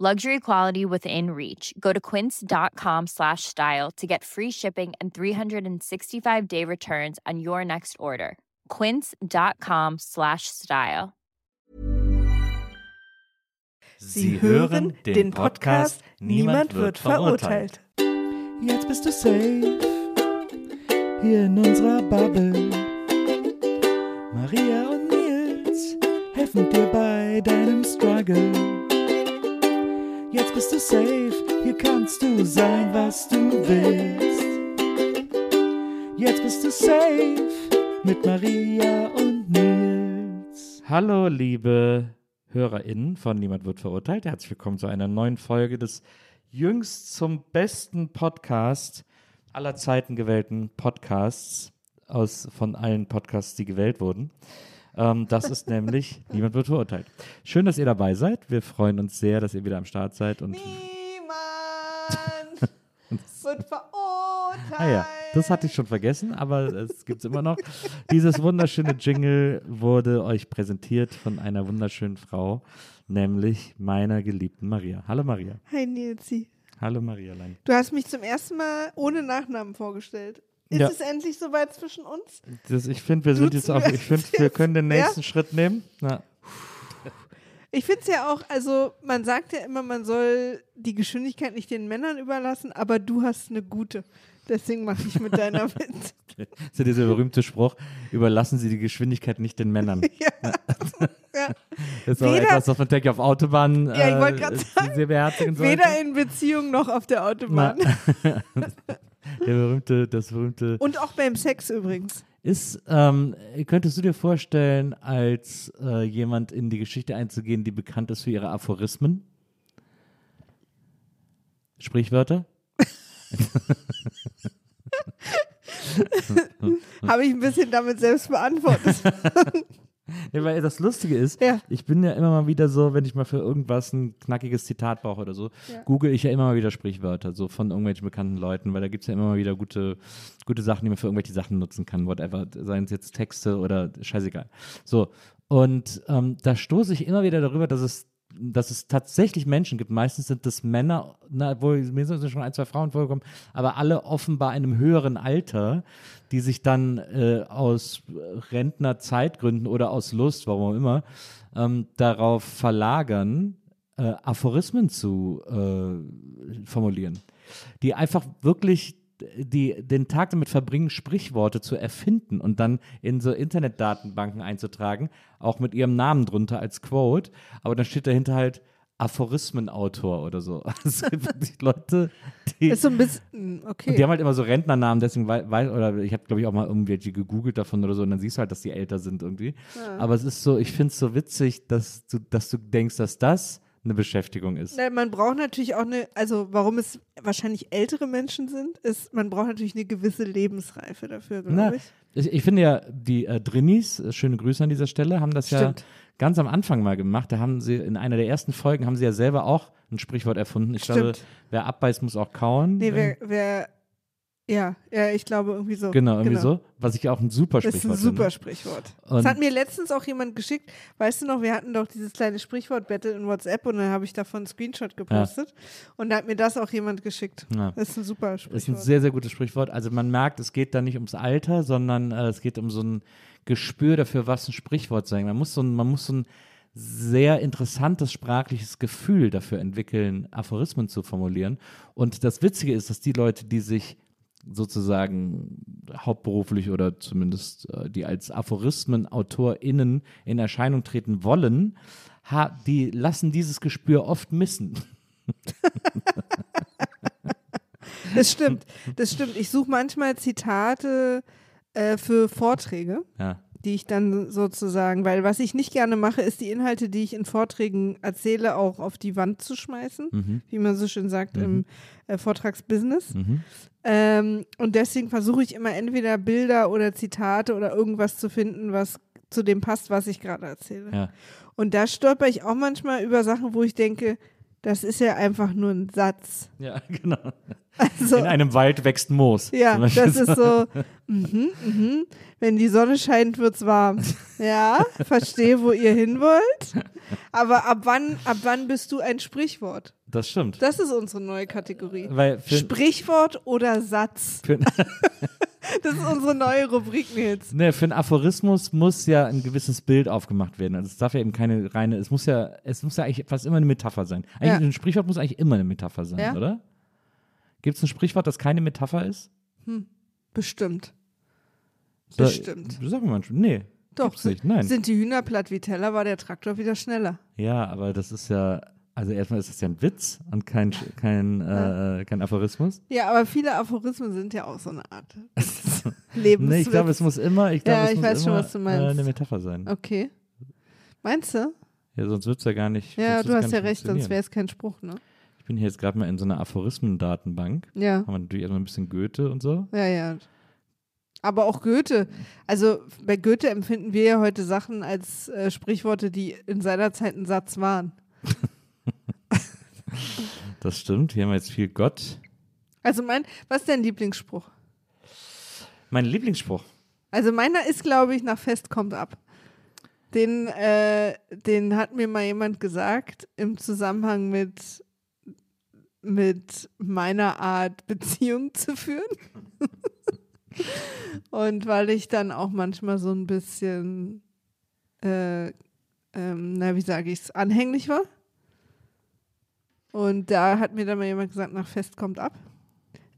Luxury quality within reach. Go to quince.com slash style to get free shipping and 365-day returns on your next order. quince.com slash style. Sie hören den Podcast Niemand wird verurteilt. Jetzt bist du safe hier in unserer Bubble. Maria und Nils helfen dir bei deinem Struggle. Jetzt bist du safe, hier kannst du sein, was du willst. Jetzt bist du safe mit Maria und Nils. Hallo, liebe HörerInnen von Niemand wird verurteilt. Herzlich willkommen zu einer neuen Folge des jüngst zum besten Podcast aller Zeiten gewählten Podcasts aus von allen Podcasts, die gewählt wurden. Ähm, das ist nämlich Niemand wird verurteilt. Schön, dass ihr dabei seid. Wir freuen uns sehr, dass ihr wieder am Start seid. Und Niemand wird verurteilt. Ah ja, das hatte ich schon vergessen, aber es gibt es immer noch. Dieses wunderschöne Jingle wurde euch präsentiert von einer wunderschönen Frau, nämlich meiner geliebten Maria. Hallo Maria. Hi Nilsi. Hallo Maria Lein. Du hast mich zum ersten Mal ohne Nachnamen vorgestellt. Ist Ja. es endlich soweit zwischen uns? Das, ich finde, wir sind jetzt mir ich finde, wir können den Ja? nächsten Schritt nehmen. Ja. Ich finde es ja auch, also man sagt ja immer, man soll die Geschwindigkeit nicht den Männern überlassen, aber du hast eine gute. Deswegen mache ich mit deiner mit. Das ist ja dieser berühmte Spruch, überlassen Sie die Geschwindigkeit nicht den Männern. ja. ja. Das ist auch Weder- etwas, was man denkt, auf Autobahnen Ja, ich wollte äh, ist sagen, sehr beherzigen sollte. Weder in Beziehung noch auf der Autobahn. Der berühmte, das berühmte Und auch beim Sex übrigens. ist, ähm, könntest du dir vorstellen, als äh, jemand in die Geschichte einzugehen, die bekannt ist für ihre Aphorismen? Sprichwörter? Habe ich ein bisschen damit selbst beantwortet. Ja, weil das Lustige ist, Ja. ich bin ja immer mal wieder so, wenn ich mal für irgendwas ein knackiges Zitat brauche oder so, google ich ja immer mal wieder Sprichwörter, so von irgendwelchen bekannten Leuten, weil da gibt es ja immer mal wieder gute, gute Sachen, die man für irgendwelche Sachen nutzen kann, whatever, seien es jetzt Texte oder scheißegal. So, und ähm, da stoße ich immer wieder darüber, dass es dass es tatsächlich Menschen gibt, meistens sind das Männer, na, wohl, mir sind schon ein, zwei Frauen vorgekommen, aber alle offenbar in einem höheren Alter, die sich dann äh, aus Rentnerzeitgründen oder aus Lust, warum auch immer, ähm, darauf verlagern, äh, Aphorismen zu äh, formulieren, die einfach wirklich die den Tag damit verbringen, Sprichworte zu erfinden und dann in so Internetdatenbanken einzutragen, auch mit ihrem Namen drunter als Quote, aber dann steht dahinter halt Aphorismenautor oder so. Also wirklich Leute, die Ist so ein bisschen, okay. und die haben halt immer so Rentnernamen, deswegen weil oder ich habe glaube ich auch mal irgendwelche gegoogelt davon oder so und dann siehst du halt, dass die älter sind irgendwie. Aber es ist so, ich finde es so witzig, dass du, dass du denkst, dass das eine Beschäftigung ist. Na, Man braucht natürlich auch eine, also warum es wahrscheinlich ältere Menschen sind, ist, man braucht natürlich eine gewisse Lebensreife dafür, glaube ich. ich, ich finde ja, die äh, Drinnies, äh, schöne Grüße an dieser Stelle, haben das Stimmt. ja ganz am Anfang mal gemacht. Da haben sie in einer der ersten Folgen haben sie ja selber auch ein Sprichwort erfunden. Ich glaube, Stimmt. wer abbeißt, muss auch kauen. Nee, Ähm, wer, wer, ja, ja, ich glaube irgendwie so. genau, irgendwie so. Was ich auch ein super Das ist Sprichwort ein super finde. Sprichwort. Und- Das hat mir letztens auch jemand geschickt. Weißt du noch, wir hatten doch dieses kleine Sprichwort-Battle in WhatsApp und dann habe ich davon einen Screenshot gepostet. Und da hat mir das auch jemand geschickt. Ja. Das ist ein super Das ist ein Sprichwort. sehr, sehr gutes Sprichwort. Also man merkt, es geht da nicht ums Alter, sondern äh, es geht um so ein Gespür dafür, was ein Sprichwort sein. Man muss so ein, man muss so ein sehr interessantes sprachliches Gefühl dafür entwickeln, Aphorismen zu formulieren. Und das Witzige ist, dass die Leute, die sich sozusagen hauptberuflich oder zumindest äh, die als Aphorismen-AutorInnen in Erscheinung treten wollen, ha, die lassen dieses Gespür oft missen. Das stimmt, das stimmt. Ich suche manchmal Zitate äh, für Vorträge, Ja. Die ich dann sozusagen, weil was ich nicht gerne mache, ist die Inhalte, die ich in Vorträgen erzähle, auch auf die Wand zu schmeißen, Mhm. wie man so schön sagt im äh, Vortragsbusiness. Mhm. Ähm, und deswegen versuche ich immer entweder Bilder oder Zitate oder irgendwas zu finden, was zu dem passt, was ich gerade erzähle. Ja. Und da stolper ich auch manchmal über Sachen, wo ich denke, das ist ja einfach nur ein Satz. ja, genau. Also, In einem Wald wächst Moos. ja, das ist so, mhm, mhm. wenn die Sonne scheint, wird's warm. Ja, verstehe, wo ihr hin wollt. Aber ab wann, ab wann bist du ein Sprichwort? Das stimmt. Das ist unsere neue Kategorie. Sprichwort oder Satz? Das ist unsere neue Rubrik jetzt. ne, für einen Aphorismus muss ja ein gewisses Bild aufgemacht werden. Also es darf ja eben keine reine, es muss ja, es muss ja eigentlich fast immer eine Metapher sein. Eigentlich Ja. ein Sprichwort muss eigentlich immer eine Metapher sein, Ja. oder? Gibt es ein Sprichwort, das keine Metapher ist? Bestimmt. Da- Bestimmt. Sag mal, nee. Doch, nicht, nein. sind die Hühner platt wie Teller, war der Traktor wieder schneller. Ja, aber das ist ja, also erstmal ist das ja ein Witz und kein, kein, äh, kein Aphorismus. Ja, aber viele Aphorismen sind ja auch so eine Art Nee, Lebenswitz. ich glaube, es muss immer, ich glaube, Ja, es ich muss weiß schon, immer was du äh, eine Metapher sein. Okay. Meinst du? Ja, sonst wird es ja gar nicht. Ja, du hast ja recht, sonst wäre es kein Spruch, ne? Ich bin hier jetzt gerade mal in so einer Aphorismen-Datenbank. Ja, Haben wir natürlich erstmal ein bisschen Goethe und so. ja, ja. Aber auch Goethe. Also bei Goethe empfinden wir ja heute Sachen als äh, Sprichworte, die in seiner Zeit ein Satz waren. Das stimmt. Hier haben wir jetzt viel Gott. Also mein, was ist dein Lieblingsspruch? Mein Lieblingsspruch. Also meiner ist, glaube ich, nach Fest kommt ab. Den, äh, den hat mir mal jemand gesagt im Zusammenhang mit, mit meiner Art Beziehung zu führen. Und weil ich dann auch manchmal so ein bisschen, äh, ähm, na, wie sage ich es, anhänglich war. Und da hat mir dann mal jemand gesagt, nach Fest kommt ab.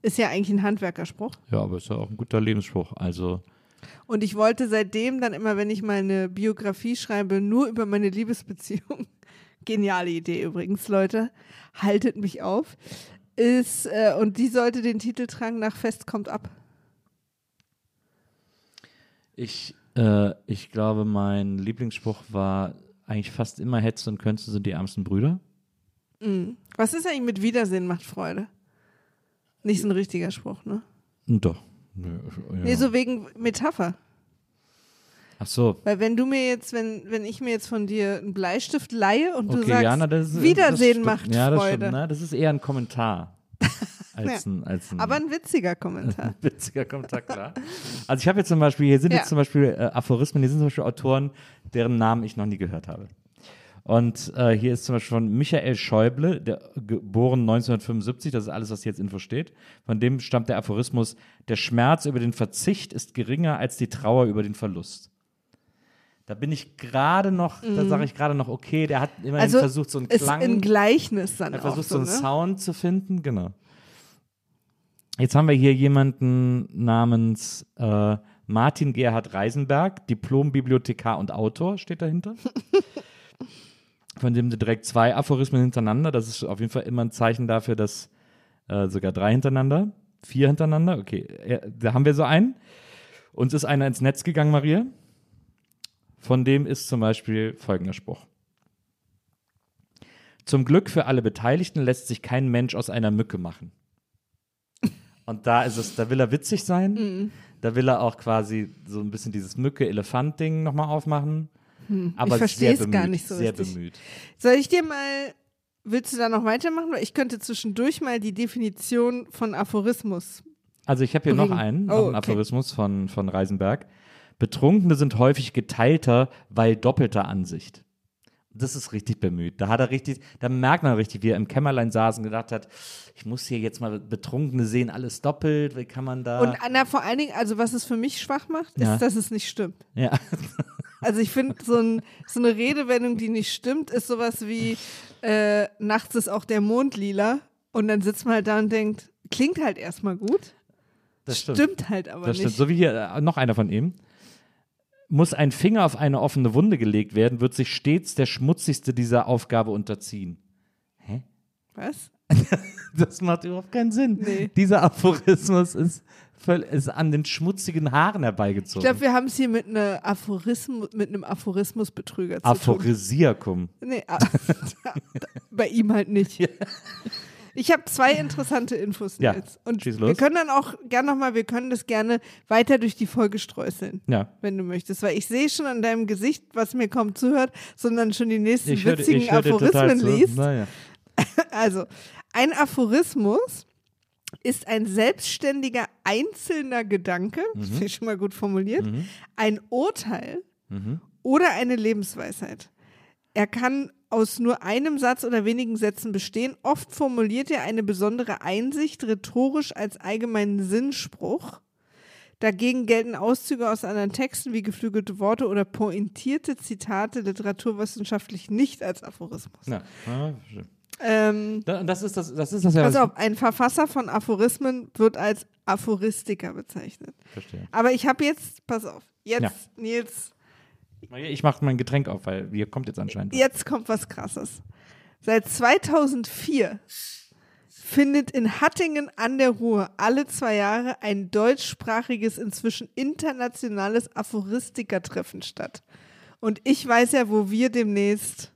Ist ja eigentlich ein Handwerkerspruch. Ja, aber ist ja auch ein guter Lebensspruch. Also, Und ich wollte seitdem dann immer, wenn ich meine Biografie schreibe, nur über meine Liebesbeziehung. Geniale Idee übrigens, Leute. Haltet mich auf. Ist, äh, und die sollte den Titel tragen, nach Fest kommt ab. ich, äh, ich glaube, mein Lieblingsspruch war eigentlich fast immer Hetze und Könste sind die ärmsten Brüder. Mhm. Was ist eigentlich mit Wiedersehen macht Freude? Nicht so ein richtiger Spruch, ne? Doch. Ja. Nee, so wegen Metapher. Ach so. Weil wenn du mir jetzt, wenn, wenn ich mir jetzt von dir einen Bleistift leihe und du Okay, sagst, Jana, das ist, Wiedersehen das macht ja, das Freude. Stimmt, ne? Das ist eher ein Kommentar. Als Ja. ein, als ein Aber ein witziger Kommentar. witziger Kommentar, klar. Also ich habe jetzt zum Beispiel, hier sind Ja. jetzt zum Beispiel äh, Aphorismen, hier sind zum Beispiel Autoren, deren Namen ich noch nie gehört habe. Und äh, hier ist zum Beispiel von Michael Schäuble, der geboren 1975, das ist alles, was hier jetzt Info steht. Von dem stammt der Aphorismus, der Schmerz über den Verzicht ist geringer als die Trauer über den Verlust. Da bin ich gerade noch, da sage ich gerade noch, okay, der hat immerhin Mhm. Also versucht, so einen ist Klang. ein Gleichnis dann Er versucht so so, einen ne? Sound zu finden, genau. Jetzt haben wir hier jemanden namens äh, Martin Gerhard Reisenberg, Diplom-Bibliothekar und Autor, steht dahinter. Von dem sind direkt zwei Aphorismen hintereinander. Das ist auf jeden Fall immer ein Zeichen dafür, dass äh, sogar drei hintereinander, vier hintereinander, okay, ja, da haben wir so einen. Uns ist einer ins Netz gegangen, Maria. Von dem ist zum Beispiel folgender Spruch. Zum Glück für alle Beteiligten lässt sich kein Mensch aus einer Mücke machen. Und da ist es, da will er witzig sein, Mhm. da will er auch quasi so ein bisschen dieses Mücke-Elefant-Ding nochmal aufmachen. Aber ich verstehe sehr es gar nicht so sehr richtig. bemüht. Soll ich dir mal, willst du da noch weitermachen? Weil ich könnte zwischendurch mal die Definition von Aphorismus. Also ich habe hier noch Bringen. einen, noch Oh, einen okay. Aphorismus von, von Reisenberg. Betrunkene sind häufig geteilter, weil doppelter Ansicht. Das ist richtig bemüht. Da hat er richtig, da merkt man richtig, wie er im Kämmerlein saß und gedacht hat, ich muss hier jetzt mal Betrunkene sehen, alles doppelt, wie kann man da. Und Anna, vor allen Dingen, also was es für mich schwach macht, ist, Ja. dass es nicht stimmt. ja. Also ich finde, so, ein, so eine Redewendung, die nicht stimmt, ist sowas wie, äh, nachts ist auch der Mond lila. Und dann sitzt man halt da und denkt, klingt halt erstmal gut. Das stimmt. halt aber Das nicht. stimmt. So wie hier äh, noch einer von ihm. Muss ein Finger auf eine offene Wunde gelegt werden, wird sich stets der schmutzigste dieser Aufgabe unterziehen. Was? Das macht überhaupt keinen Sinn. Nee. Dieser Aphorismus ist, voll, ist an den schmutzigen Haaren Ich herbeigezogen. glaube, wir haben es hier mit, einer Aphorism mit einem Aphorismusbetrüger zu tun. Aphorisiakum. Nee, bei ihm halt nicht. Ich habe zwei interessante Infos Ja, jetzt. Und wir können dann auch gerne nochmal, wir können das gerne weiter durch die Folge streuseln, Ja. wenn du möchtest. Weil ich sehe schon an deinem Gesicht, was mir kaum zuhört, sondern schon die nächsten Ich witzigen hör Aphorismen liest. Naja. Also, ein Aphorismus ist ein selbstständiger einzelner Gedanke, das finde ich schon mal gut formuliert, ein Urteil oder eine Lebensweisheit. Er kann aus nur einem Satz oder wenigen Sätzen bestehen. Oft formuliert er eine besondere Einsicht rhetorisch als allgemeinen Sinnspruch. Dagegen gelten Auszüge aus anderen Texten wie geflügelte Worte oder pointierte Zitate literaturwissenschaftlich nicht als Aphorismus. Schön. Ähm, Da- Das ist das, das ist das ja. Pass auf, ein Verfasser von Aphorismen wird als Aphoristiker bezeichnet. Verstehe. Aber ich habe jetzt, pass auf, jetzt, Ja. Nils, Ich mache mein Getränk auf, weil hier kommt jetzt anscheinend. was. jetzt kommt was Krasses. Seit 2004 findet in Hattingen an der Ruhr alle zwei Jahre ein deutschsprachiges, inzwischen internationales Aphoristikertreffen statt. Und ich weiß ja, wo wir demnächst,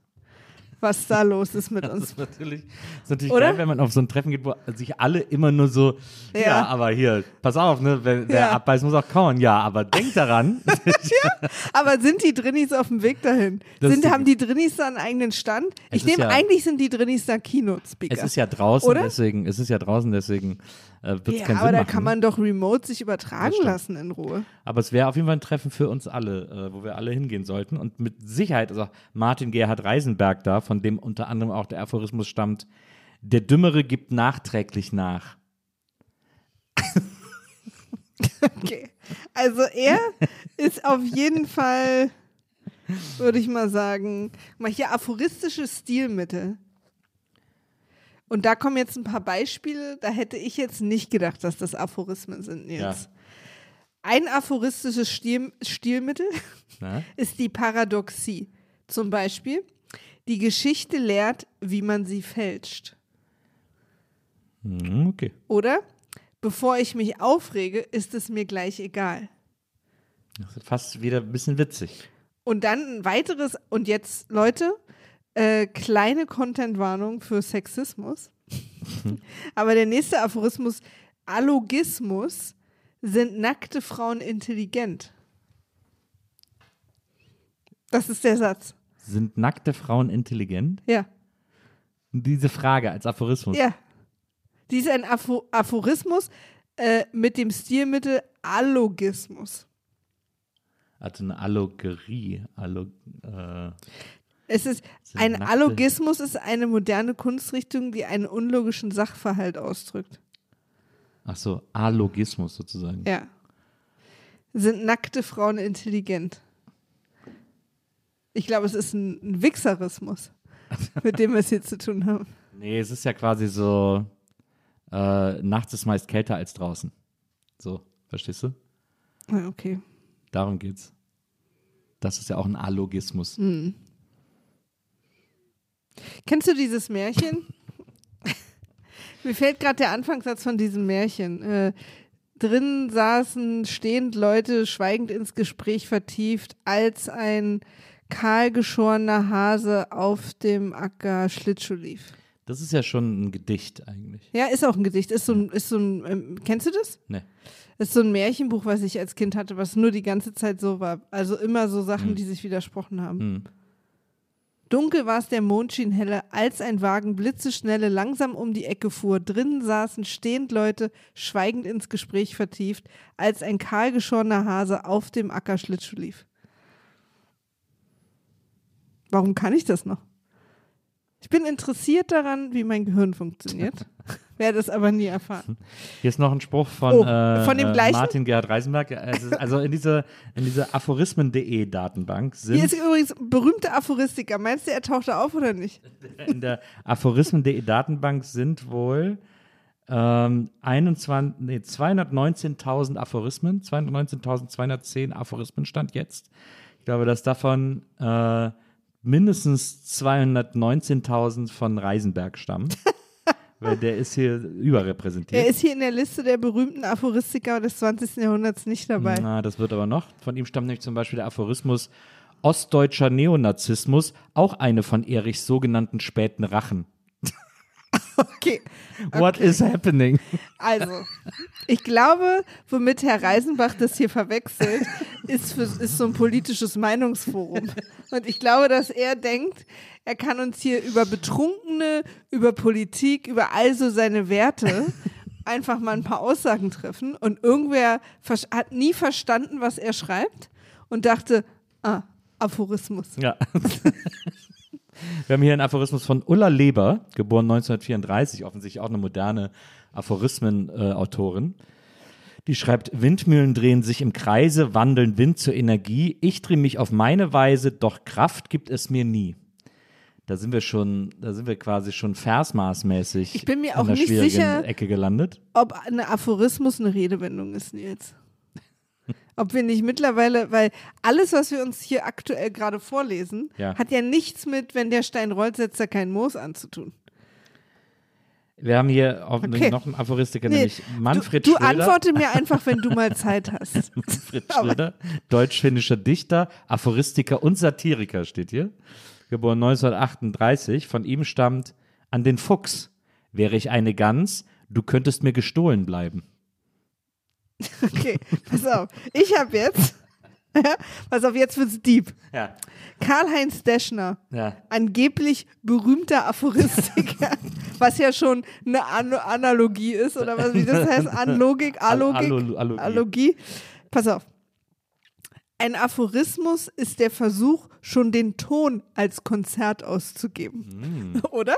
was da los ist mit Das uns. ist natürlich, ist natürlich Oder? geil, wenn man auf so ein Treffen geht, wo sich alle immer nur so, ja, Ja. aber hier, pass auf, ne, wer, wer Ja. abbeißt, muss auch kauen. Ja, aber denk daran, Aber sind die Drinnies auf dem Weg dahin? Das Sind, haben die Drinnies da einen eigenen Stand? Ich nehme, ja- eigentlich sind die Drinnies da Keynote-Speaker. es ist ja draußen, Oder? deswegen, es ist ja draußen, deswegen äh, wird es ja, keinen aber Sinn da machen. kann man doch remote sich übertragen lassen in Ruhe. Aber es wäre auf jeden Fall ein Treffen für uns alle, äh, wo wir alle hingehen sollten. Und mit Sicherheit ist auch Martin Gerhard Reisenberg da, von dem unter anderem auch der Aphorismus stammt. Der Dümmere gibt nachträglich nach. Okay. Also er ist auf jeden Fall, würde ich mal sagen, mal hier aphoristische Stilmittel. Und da kommen jetzt ein paar Beispiele, da hätte ich jetzt nicht gedacht, dass das Aphorismen sind, Nils. Ja. Ein aphoristisches Stil Stilmittel Na? ist die Paradoxie. Zum Beispiel, die Geschichte lehrt, wie man sie fälscht. Hm, Okay. Oder, bevor ich mich aufrege, ist es mir gleich egal. Das ist fast wieder ein bisschen witzig. Und dann ein weiteres, und jetzt, Leute, äh, kleine Content-Warnung für Sexismus. Aber der nächste Aphorismus, Allogismus, sind nackte Frauen intelligent. Das ist der Satz. Sind nackte Frauen intelligent? Ja. Diese Frage als Aphorismus. Ja. Dies ist ein Apho Aphorismus äh, mit dem Stilmittel Allogismus. Also eine Allegorie. Allo, äh, Es ist ein nackte- Allogismus ist eine moderne Kunstrichtung, die einen unlogischen Sachverhalt ausdrückt. ach so, Allogismus sozusagen. Ja. Sind nackte Frauen intelligent? Ich glaube, es ist ein, ein Wichserismus, mit dem wir es hier zu tun haben. Nee, es ist ja quasi so, äh, nachts ist meist kälter als draußen. So, verstehst du? Ah, Okay. Darum geht's. Das ist ja auch ein Allogismus. Hm. Kennst du dieses Märchen? Mir fällt gerade der Anfangssatz von diesem Märchen. Äh, drin saßen stehend Leute schweigend ins Gespräch vertieft, als ein kahlgeschorener Hase auf dem Acker Schlittschuh lief. Das ist ja schon ein Gedicht eigentlich. Ja, ist auch ein Gedicht. Ist so ein, ist so ein ähm, kennst du das? Nee. Ist so ein Märchenbuch, was ich als Kind hatte, was nur die ganze Zeit so war. Also immer so Sachen, Hm. die sich widersprochen haben. Hm. Dunkel war es, der Mond schien helle, als ein Wagen blitzeschnelle langsam um die Ecke fuhr. Drinnen saßen stehend Leute, schweigend ins Gespräch vertieft, als ein kahlgeschorener Hase auf dem Acker Schlittschuh lief. Warum kann ich das noch? Ich bin interessiert daran, wie mein Gehirn funktioniert, werde es aber nie erfahren. Hier ist noch ein Spruch von, Oh, äh, von dem gleichen? Martin Gerhard Reisenberg. Also in dieser, in dieser aphorismen.de Datenbank Hier sind ist übrigens berühmter Aphoristiker. Meinst du, er taucht da auf oder nicht? in der aphorismen.de Datenbank sind wohl ähm, 21, nee, 219.000 Aphorismen, 219.210 Aphorismen stand jetzt. Ich glaube, dass davon äh, mindestens 219.000 von Reisenberg stammen. weil der ist hier überrepräsentiert. Er ist hier in der Liste der berühmten Aphoristiker des 20. Jahrhunderts nicht dabei. Na, das wird aber noch. Von ihm stammt nämlich zum Beispiel der Aphorismus Ostdeutscher Neonazismus, auch eine von Erichs sogenannten späten Rachen. Okay. What is happening? Also, ich glaube, womit Herr Reisenbach das hier verwechselt, ist, für, ist so ein politisches Meinungsforum. Und ich glaube, dass er denkt, er kann uns hier über Betrunkene, über Politik, über also seine Werte einfach mal ein paar Aussagen treffen. Und irgendwer hat nie verstanden, was er schreibt und dachte, ah, Aphorismus. Ja. Wir haben hier einen Aphorismus von Ulla Leber, geboren 1934, offensichtlich auch eine moderne Aphorismen-Autorin. Die schreibt, Windmühlen drehen sich im Kreise, wandeln Wind zur Energie. Ich drehe mich auf meine Weise, doch Kraft gibt es mir nie. Da sind wir schon, da sind wir quasi schon versmaßmäßig Ich bin mir in auch der nicht schwierigen sicher- Ecke gelandet. ob ein Aphorismus eine Redewendung ist, Nils. Ob wir nicht mittlerweile, weil alles, was wir uns hier aktuell gerade vorlesen, Ja. hat ja nichts mit, wenn der Stein rollt, setzt er kein Moos anzutun. Wir haben hier Okay. noch einen Aphoristiker, Nee, nämlich Manfred du, du Schröder. antworte mir einfach, wenn du mal Zeit hast. Manfred Schröder, deutsch-finnischer Dichter, Aphoristiker und Satiriker steht hier. Geboren 1938. Von ihm stammt an den Fuchs. Wäre ich eine Gans, du könntest mir gestohlen bleiben. Okay, pass auf. Ich habe jetzt, pass auf, jetzt wird's deep. Ja, Karl-Heinz Deschner, ja. angeblich berühmter Aphoristiker, was ja schon eine An Analogie ist, oder was, wie das heißt, Anlogik, Alogik, Alo- Alogie. Analogie. Pass auf. Ein Aphorismus ist der Versuch, schon den Ton als Konzert auszugeben. Oder?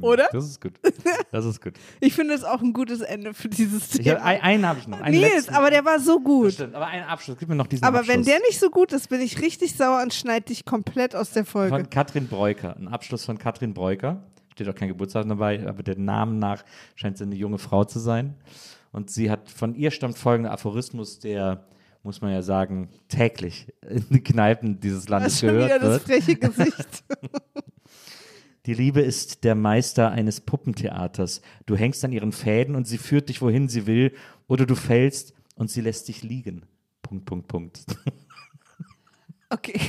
Oder? Das ist gut. Das ist gut. Ich finde es auch ein gutes Ende für dieses hab, Thema. ein, einen habe ich noch. Einen Nils, letzten. aber der war so Das gut. Stimmt, aber einen Abschluss. Gib mir noch diesen Aber Abschluss. wenn der nicht so gut ist, bin ich richtig sauer und schneide dich komplett aus der Folge. Von Katrin Breuker. Ein Abschluss von Katrin Breuker. Steht auch kein Geburtstag dabei, aber der Namen nach scheint sie eine junge Frau zu sein. Und sie hat, von ihr stammt folgender Aphorismus, der, muss man ja sagen, täglich in die Kneipen dieses Das Landes ist schon wieder gehört das wird. freche Gesicht. Die Liebe ist der Meister eines Puppentheaters. Du hängst an ihren Fäden und sie führt dich, wohin sie will, oder du fällst und sie lässt dich liegen. Punkt, Punkt, Punkt. Okay.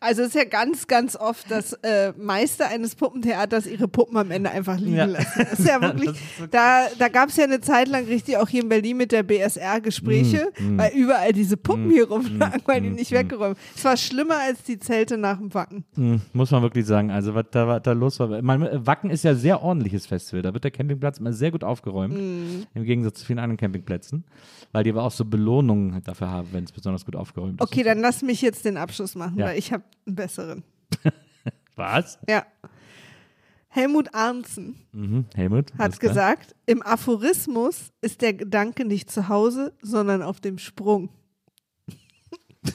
Also es ist ja ganz, ganz oft, dass äh, Meister eines Puppentheaters ihre Puppen am Ende einfach liegen Ja. lassen. Das ist ja wirklich, ist da, da gab es ja eine Zeit lang richtig auch hier in Berlin mit der BSR Gespräche, Mm, weil überall diese Puppen hier rumlagen, weil die nicht weggeräumt. Es war schlimmer als die Zelte nach dem Wacken. Muss man wirklich sagen. Also, was da, was da los war. Man, Wacken ist ja sehr ordentliches Festival. Da wird der Campingplatz immer sehr gut aufgeräumt. Mm. Im Gegensatz zu vielen anderen Campingplätzen. Weil die aber auch so Belohnungen dafür haben, wenn es besonders gut aufgeräumt ist. Okay, dann lass mich jetzt den Abschluss machen, Ja. weil ich habe einen besseren. Was? Ja. Helmut Arnzen Mhm. Helmut? hat gesagt, im Aphorismus ist der Gedanke nicht zu Hause, sondern auf dem Sprung.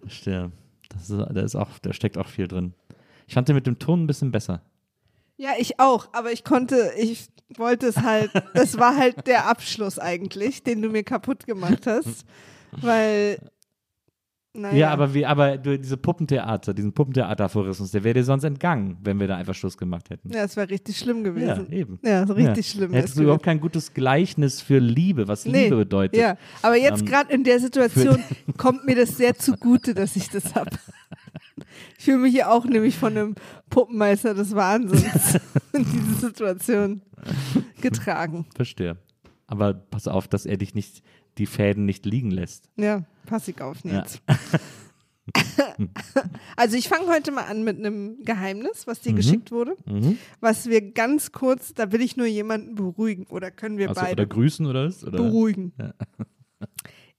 Verstehe. Das ist, da, ist auch, da steckt auch viel drin. Ich fand den mit dem Ton ein bisschen besser. Ja, ich auch, aber ich konnte, ich wollte es halt, das war halt der Abschluss eigentlich, den du mir kaputt gemacht hast, weil, naja. Ja, aber, wie, aber du, diese Puppentheater, diesen Puppentheater-Aphorismus, der wäre dir sonst entgangen, wenn wir da einfach Schluss gemacht hätten. Ja, es wäre richtig schlimm Ja, gewesen. eben. Ja, so richtig Ja. schlimm. Hättest du überhaupt kein gutes Gleichnis für Liebe, was Nee, Liebe bedeutet. Ja, aber jetzt Ähm, gerade in der Situation kommt mir das sehr zugute, dass ich das habe. Ich fühle mich hier auch nämlich von einem Puppenmeister des Wahnsinns in diese Situation getragen. Verstehe. Aber pass auf, dass er dich nicht, die Fäden nicht liegen lässt. Ja, pass ich auf, Ja. Nils. also ich fange heute mal an mit einem Geheimnis, was Mhm. dir geschickt wurde, was wir ganz kurz, da will ich nur jemanden beruhigen oder können wir Also, beide oder grüßen oder was? Oder? beruhigen.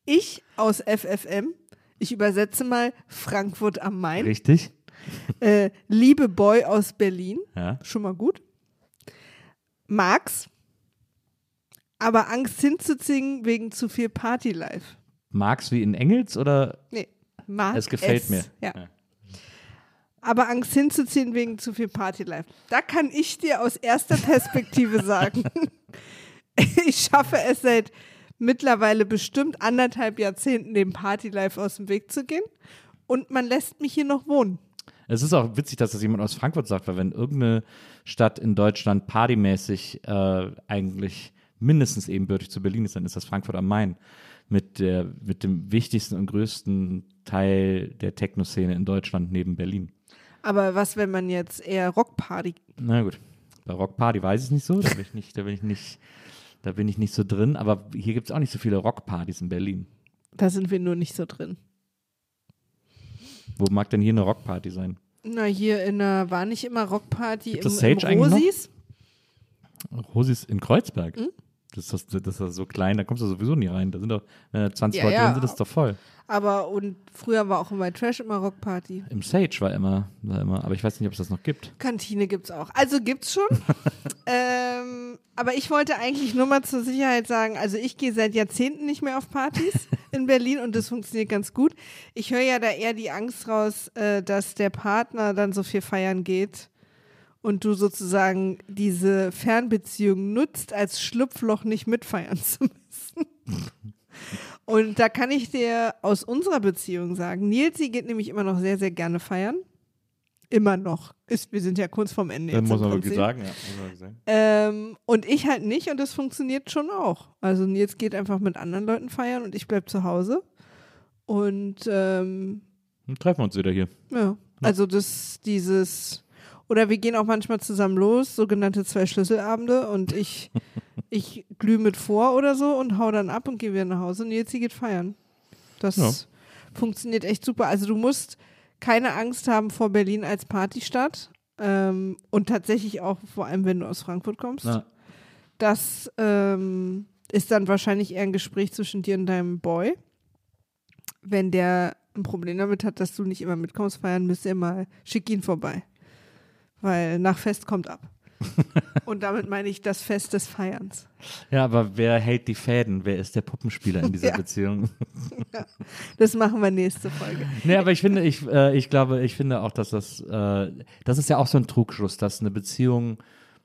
Ich aus FFM, ich übersetze mal Frankfurt am Main, Richtig? äh, liebe Boy aus Berlin, Ja. schon mal gut, mag's, aber Angst hinzuziehen wegen zu viel Party life. Magst wie in Engels oder Nee, mag es gefällt es. mir? Ja. aber Angst hinzuziehen wegen zu viel Partylife. Da kann ich dir aus erster Perspektive sagen, ich schaffe es seit mittlerweile bestimmt anderthalb Jahrzehnten, dem Partylife aus dem Weg zu gehen. Und man lässt mich hier noch wohnen. Es ist auch witzig, dass das jemand aus Frankfurt sagt, weil wenn irgendeine Stadt in Deutschland partymäßig äh, eigentlich mindestens ebenbürtig zu Berlin ist, dann ist das Frankfurt am Main mit, der, mit dem wichtigsten und größten Teil der Techno-Szene in Deutschland neben Berlin. Aber was, wenn man jetzt eher Rockparty? Na gut, bei Rockparty weiß ich es nicht so, da bin ich nicht, da bin ich nicht, da bin ich nicht so drin, aber hier gibt es auch nicht so viele Rockpartys in Berlin. Da sind wir nur nicht so drin. Wo mag denn hier eine Rockparty sein? Na, hier in der, war nicht immer Rockparty Gibt im, es Sage im eigentlich noch? Rosis? Rosis in Kreuzberg. Hm? Das, ist, das ist so klein, da kommst du sowieso nie rein. Da sind doch, wenn da 20 Ja, Leute ja. drin sind, ist doch voll. Aber und früher war auch My Trash immer Rockparty. Im Sage war immer, war immer, aber ich weiß nicht, ob es das noch gibt. Kantine gibt's auch. Also gibt's schon. ähm, aber ich wollte eigentlich nur mal zur Sicherheit sagen, also ich gehe seit Jahrzehnten nicht mehr auf Partys in Berlin und das funktioniert ganz gut. Ich höre ja da eher die Angst raus, äh, dass der Partner dann so viel feiern geht und du sozusagen diese Fernbeziehung nutzt, als Schlupfloch nicht mitfeiern zu müssen. Und da kann ich dir aus unserer Beziehung sagen, Nilsi geht nämlich immer noch sehr, sehr gerne feiern. Immer noch. Ist, wir sind ja kurz vorm Ende. Dann jetzt muss man wirklich sagen, ja. Ähm, und ich halt nicht und das funktioniert schon auch. Also Nils geht einfach mit anderen Leuten feiern und ich bleib zu Hause. Und ähm, Dann treffen wir uns wieder hier. ja, also das, dieses, oder wir gehen auch manchmal zusammen los, sogenannte zwei Schlüsselabende und ich, ich glühe mit vor oder so und hau dann ab und gehe wieder nach Hause und sie geht feiern. Das Ja. funktioniert echt super. Also du musst keine Angst haben vor Berlin als Partystadt ähm, und tatsächlich auch vor allem, wenn du aus Frankfurt kommst. Na, Das ähm, ist dann wahrscheinlich eher ein Gespräch zwischen dir und deinem Boy. Wenn der ein Problem damit hat, dass du nicht immer mitkommst feiern, müsst ihr mal, schick ihn vorbei. Weil nach Fest kommt ab. und damit meine ich das Fest des Feierns. ja, aber wer hält die Fäden? Wer ist der Puppenspieler in dieser Ja. Beziehung? Das machen wir nächste Folge. Nee, aber ich finde, ich, äh, ich glaube, ich finde auch, dass das, äh, das ist ja auch so ein Trugschluss, dass eine Beziehung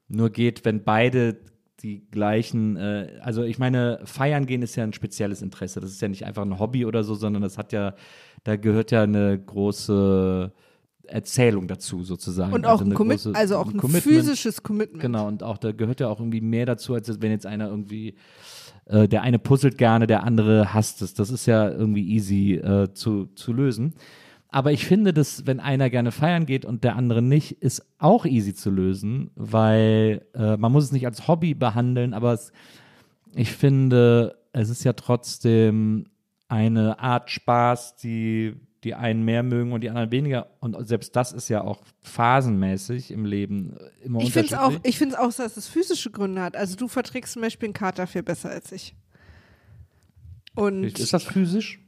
nur geht, wenn beide die gleichen, äh, also ich meine, feiern gehen ist ja ein spezielles Interesse. Das ist ja nicht einfach ein Hobby oder so, sondern das hat ja, da gehört ja eine große Erzählung dazu sozusagen. Und auch eine ein, Commit große- also auch ein Commitment. physisches Commitment. Genau, und auch da gehört ja auch irgendwie mehr dazu, als wenn jetzt einer irgendwie, äh, der eine puzzelt gerne, der andere hasst es. Das ist ja irgendwie easy äh, zu, zu lösen. Aber ich finde, dass wenn einer gerne feiern geht und der andere nicht, ist auch easy zu lösen, weil äh, man muss es nicht als Hobby behandeln, aber es, ich finde, es ist ja trotzdem eine Art Spaß, die die einen mehr mögen und die anderen weniger. Und selbst das ist ja auch phasenmäßig im Leben immer Ich finde es auch, unterschiedlich. ich find's auch, dass es physische Gründe hat. Also du verträgst zum Beispiel einen Kater viel besser als ich. Und Ist das physisch?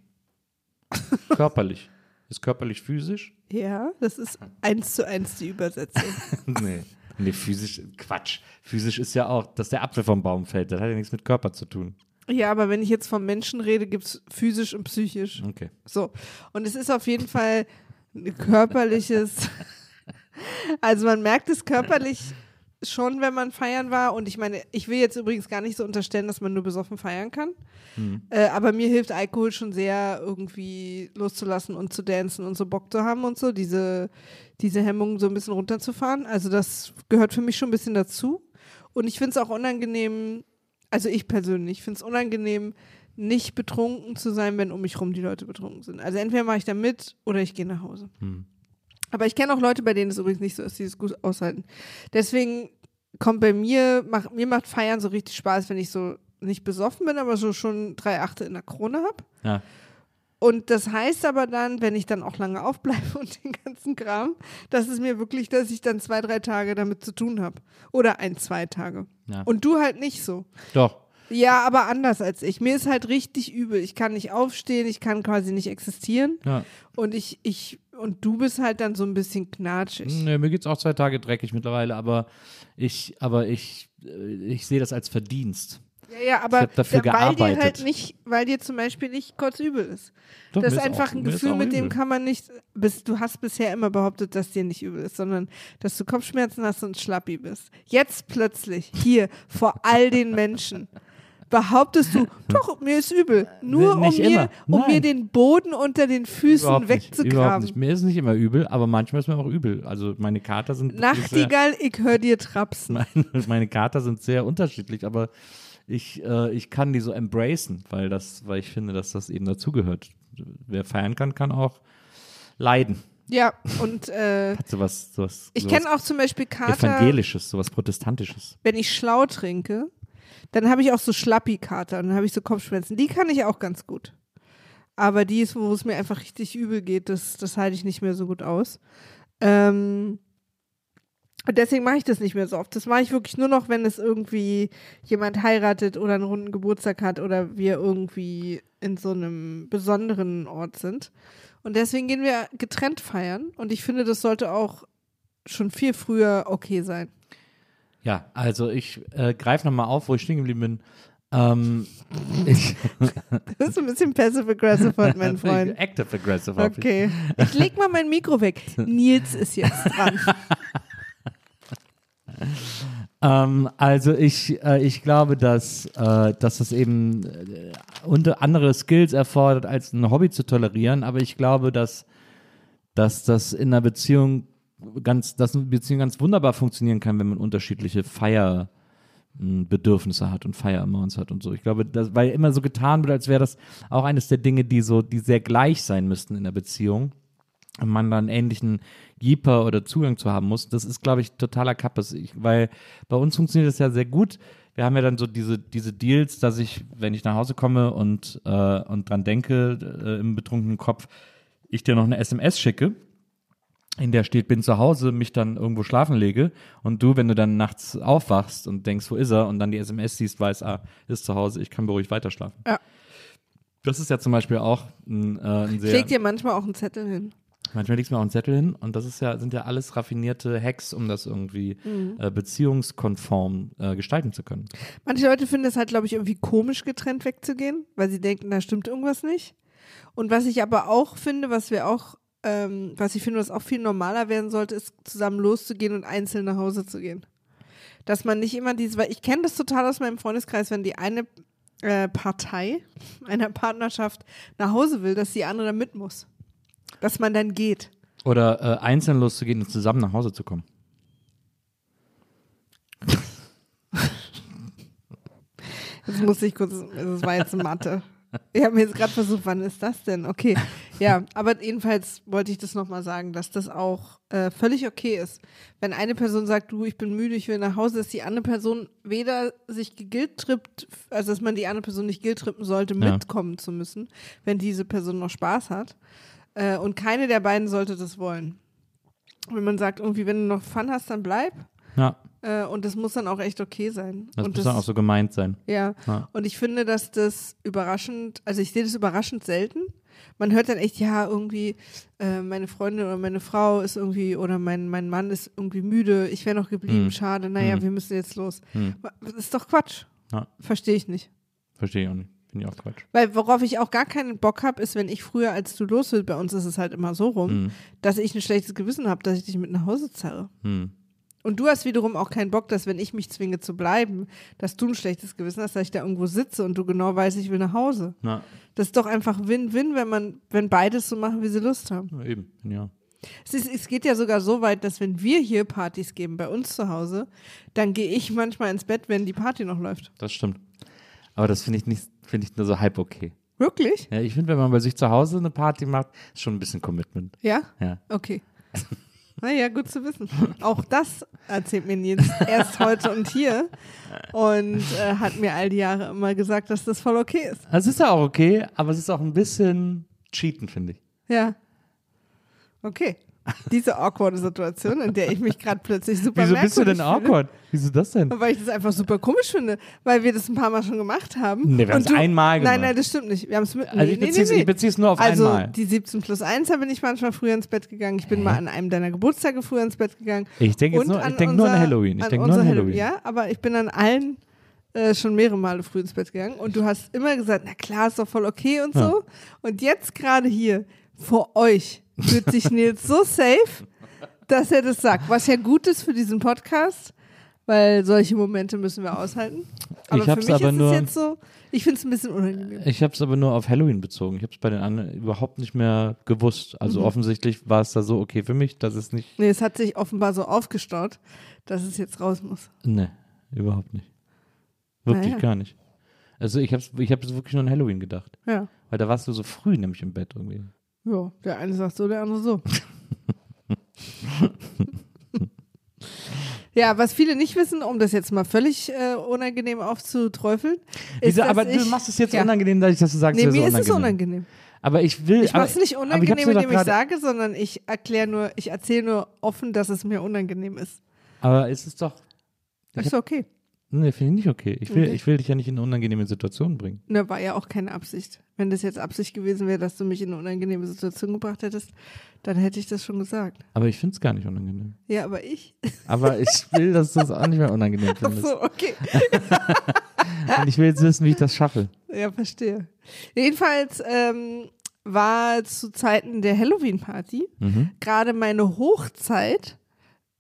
körperlich. Ist körperlich physisch? ja, das ist eins zu eins die Übersetzung. nee. Nee, physisch, Quatsch. Physisch ist ja auch, dass der Apfel vom Baum fällt. Das hat ja nichts mit Körper zu tun. Ja, aber wenn ich jetzt vom Menschen rede, gibt es physisch und psychisch. Okay. So. Und es ist auf jeden Fall ein körperliches. Also man merkt es körperlich schon, wenn man feiern war. Und ich meine, ich will jetzt übrigens gar nicht so unterstellen, dass man nur besoffen feiern kann. Äh, aber mir hilft Alkohol schon sehr, irgendwie loszulassen und zu dancen und so Bock zu haben und so, diese, diese Hemmungen so ein bisschen runterzufahren. Also das gehört für mich schon ein bisschen dazu. Und ich finde es auch unangenehm, also ich persönlich finde es unangenehm, nicht betrunken zu sein, wenn um mich rum die Leute betrunken sind. Also entweder mache ich da mit oder ich gehe nach Hause. Aber ich kenne auch Leute, bei denen es übrigens nicht so ist, die es gut aushalten. Deswegen kommt bei mir, mach, mir macht Feiern so richtig Spaß, wenn ich so nicht besoffen bin, aber so schon drei Achte in der Krone habe. Ja. Und das heißt aber dann, wenn ich dann auch lange aufbleibe und den ganzen Kram, dass es mir wirklich, dass ich dann zwei, drei Tage damit zu tun habe. Oder ein, zwei Tage. Ja. Und du halt nicht so. Doch. Ja, aber anders als ich. Mir ist halt richtig übel. Ich kann nicht aufstehen, ich kann quasi nicht existieren. Ja. Und ich, ich, und du bist halt dann so ein bisschen knatschig. Nee, mir geht's auch zwei Tage dreckig mittlerweile, aber ich, aber ich, äh, ich sehe das als Verdienst. Ja, ja, aber Ich dafür da- weil dir gearbeitet. halt nicht, weil dir zum Beispiel nicht kotzübel ist. Doch, das mir ist einfach auch- ein mir Gefühl, mit dem kann man nicht. Bis, du hast bisher immer behauptet, dass dir nicht übel ist, sondern dass du Kopfschmerzen hast und schlappi bist. Jetzt plötzlich, hier, vor all den Menschen, behauptest du, doch, mir ist übel. Nur um, Nicht mir, immer. um mir den Boden unter den Füßen Überhaupt nicht, überhaupt wegzugraben. nicht. Mir ist nicht immer übel, aber manchmal ist mir auch übel. Also meine Kater sind sehr, Nachtigall, ich hör dir trapsen. meine, meine Kater sind sehr unterschiedlich, aber ich, äh, ich kann die so embracen, weil das, weil ich finde, dass das eben dazugehört. Wer feiern kann, kann auch leiden. Ja, und äh, Hat sowas, sowas, ich kenne auch zum Beispiel Kater. Evangelisches, sowas Protestantisches. wenn ich schlau trinke, dann habe ich auch so Schlappi-Kater und dann habe ich so Kopfschmerzen. Die kann ich auch ganz gut. Aber die ist, wo es mir einfach richtig übel geht, das, das halte ich nicht mehr so gut aus. Ähm, und deswegen mache ich das nicht mehr so oft. Das mache ich wirklich nur noch, wenn es irgendwie jemand heiratet oder einen runden Geburtstag hat oder wir irgendwie in so einem besonderen Ort sind. Und deswegen gehen wir getrennt feiern. Und ich finde, das sollte auch schon viel früher okay sein. Ja, also ich äh, greife nochmal auf, wo ich stehen geblieben bin. Ähm, ich, Das ist ein bisschen passive-aggressive heute, mein Freund. Active aggressive. hoffe ich. Okay. Ich leg mal mein Mikro weg. Nils ist jetzt dran. Ähm, also ich, äh, ich glaube, dass, äh, dass das eben äh, unter andere Skills erfordert, als ein Hobby zu tolerieren, aber ich glaube, dass, dass das in einer Beziehung ganz, dass eine Beziehung ganz wunderbar funktionieren kann, wenn man unterschiedliche Feierbedürfnisse hat und Feiermounts hat und so. Ich glaube, dass, weil immer so getan wird, als wäre das auch eines der Dinge, die so, die sehr gleich sein müssten in der Beziehung man dann ähnlichen Jeeper oder Zugang zu haben muss, das ist, glaube ich, totaler Kappes. Ich, weil bei uns funktioniert das ja sehr gut. Wir haben ja dann so diese, diese Deals, dass ich, wenn ich nach Hause komme und, äh, und dran denke, äh, im betrunkenen Kopf, ich dir noch eine SMS schicke, in der steht, bin zu Hause, mich dann irgendwo schlafen lege und du, wenn du dann nachts aufwachst und denkst, wo ist er und dann die SMS siehst, weißt, ah, ist zu Hause, ich kann beruhigt weiter schlafen. Ja. Das ist ja zum Beispiel auch ein, äh, ein Ich sehr... leg dir manchmal auch einen Zettel hin. Manchmal legst du mir auch einen Zettel hin und das ist ja, sind ja alles raffinierte Hacks, um das irgendwie Mhm. äh, beziehungskonform äh, gestalten zu können. Manche Leute finden es halt, glaube ich, irgendwie komisch, getrennt wegzugehen, weil sie denken, da stimmt irgendwas nicht. Und was ich aber auch finde, was wir auch, ähm, was ich finde, was auch viel normaler werden sollte, ist zusammen loszugehen und einzeln nach Hause zu gehen. Dass man nicht immer dieses, weil ich kenne das total aus meinem Freundeskreis, wenn die eine äh, Partei einer Partnerschaft nach Hause will, dass die andere dann mit muss. Dass man dann geht. Oder äh, einzeln loszugehen und zusammen nach Hause zu kommen. Jetzt musste ich kurz, das war jetzt Mathe. Ich habe mir jetzt gerade versucht, wann ist das denn? Okay, ja, aber jedenfalls wollte ich das nochmal sagen, dass das auch äh, völlig okay ist. Wenn eine Person sagt, du, ich bin müde, ich will nach Hause, dass die andere Person weder sich gegilttrippt, also dass man die andere Person nicht guilt-trippen sollte, Ja. mitkommen zu müssen, wenn diese Person noch Spaß hat. Äh, und keine der beiden sollte das wollen. Wenn man sagt, irgendwie, wenn du noch Fun hast, dann bleib. Ja, Äh, und das muss dann auch echt okay sein. das und muss dann auch so gemeint sein. ja. Ja. Und ich finde, dass das überraschend, also ich sehe das überraschend selten. Man hört dann echt, ja, irgendwie, äh, meine Freundin oder meine Frau ist irgendwie, oder mein, mein Mann ist irgendwie müde, ich wäre noch geblieben, Hm. schade, naja, Hm. wir müssen jetzt los. Hm. Das ist doch Quatsch. Ja. Verstehe ich nicht. Verstehe ich auch nicht. Finde ich auch Quatsch. Weil worauf ich auch gar keinen Bock habe, ist, wenn ich früher, als du los willst, bei uns ist es halt immer so rum, Hm. dass ich ein schlechtes Gewissen habe, dass ich dich mit nach Hause zerre. Hm. Und du hast wiederum auch keinen Bock, dass wenn ich mich zwinge zu bleiben, dass du ein schlechtes Gewissen hast, dass ich da irgendwo sitze und du genau weißt, ich will nach Hause. Na, Das ist doch einfach Win-Win, wenn man, wenn beides so machen, wie sie Lust haben. eben, ja. Es, ist, es geht ja sogar so weit, dass wenn wir hier Partys geben bei uns zu Hause, dann gehe ich manchmal ins Bett, wenn die Party noch läuft. Das stimmt. Aber das finde ich nicht, finde ich nur so halb okay. Wirklich? Ja, ich finde, wenn man bei sich zu Hause eine Party macht, ist schon ein bisschen Commitment. Ja? Ja. Okay. Naja, gut zu wissen. Auch das erzählt mir Nils erst heute und hier und äh, hat mir all die Jahre immer gesagt, dass das voll okay ist. Also es ist ja auch okay, aber es ist auch ein bisschen cheaten, finde ich. Ja. Okay. Diese awkwarde Situation, in der ich mich gerade plötzlich super Wieso bist du denn fühle. awkward? Wieso das denn? Weil ich das einfach super komisch finde, weil wir das ein paar Mal schon gemacht haben. Nee, wir haben's du- einmal gemacht. Nein, nein, das stimmt nicht. Wir haben es mit. Also nee, ich nee, bezieh's- nee, nee. bezieh's nur auf also einmal. die 17 plus 1 bin ich manchmal früher ins Bett gegangen. Ich bin mal an einem deiner Geburtstage früher ins Bett gegangen. Ich denke nur, ich an denke nur an Halloween. Ich denke nur an Halloween. Ja, aber ich bin an allen äh, schon mehrere Male früh ins Bett gegangen und du hast immer gesagt, na klar, ist doch voll okay und Ja. so. Und jetzt gerade hier vor euch fühlt sich Nils so safe, dass er das sagt. Was ja gut ist für diesen Podcast, weil solche Momente müssen wir aushalten. Aber Ich für mich aber ist nur- es jetzt so, ich finde es ein bisschen unangenehm. Ich habe es aber nur auf Halloween bezogen. Ich habe es bei den anderen überhaupt nicht mehr gewusst. Also Mhm. offensichtlich war es da so okay für mich, dass es nicht. Nee, es hat sich offenbar so aufgestaut, dass es jetzt raus muss. Nee, überhaupt nicht. Wirklich Naja. gar nicht. Also ich habe ich hab wirklich nur an Halloween gedacht. Ja. Weil da warst du so früh nämlich im Bett irgendwie. Ja, der eine sagt so, der andere so. ja, was viele nicht wissen, um das jetzt mal völlig äh, unangenehm aufzuträufeln, ist, Wieso, aber ich, du machst es jetzt ja. unangenehm, dass ich das so sagst. Nee, mir so ist es unangenehm. Aber ich will. Ich mache es nicht ich unangenehm, doch indem ich sage, sondern ich erkläre nur, ich erzähle nur offen, dass es mir unangenehm ist. Aber ist es doch. Ich Ist okay. Nee, finde ich nicht okay. Ich will, Okay. ich will dich ja nicht in eine unangenehme Situation bringen. Ne, war ja auch keine Absicht. Wenn das jetzt Absicht gewesen wäre, dass du mich in eine unangenehme Situation gebracht hättest, dann hätte ich das schon gesagt. Aber ich finde es gar nicht unangenehm. Ja, aber ich. Aber ich will, dass du es auch nicht mehr unangenehm Ach findest. so, okay. Und ich will jetzt wissen, wie ich das schaffe. Ja, verstehe. Jedenfalls ähm, war zu Zeiten der Halloween-Party Mhm. gerade meine Hochzeit.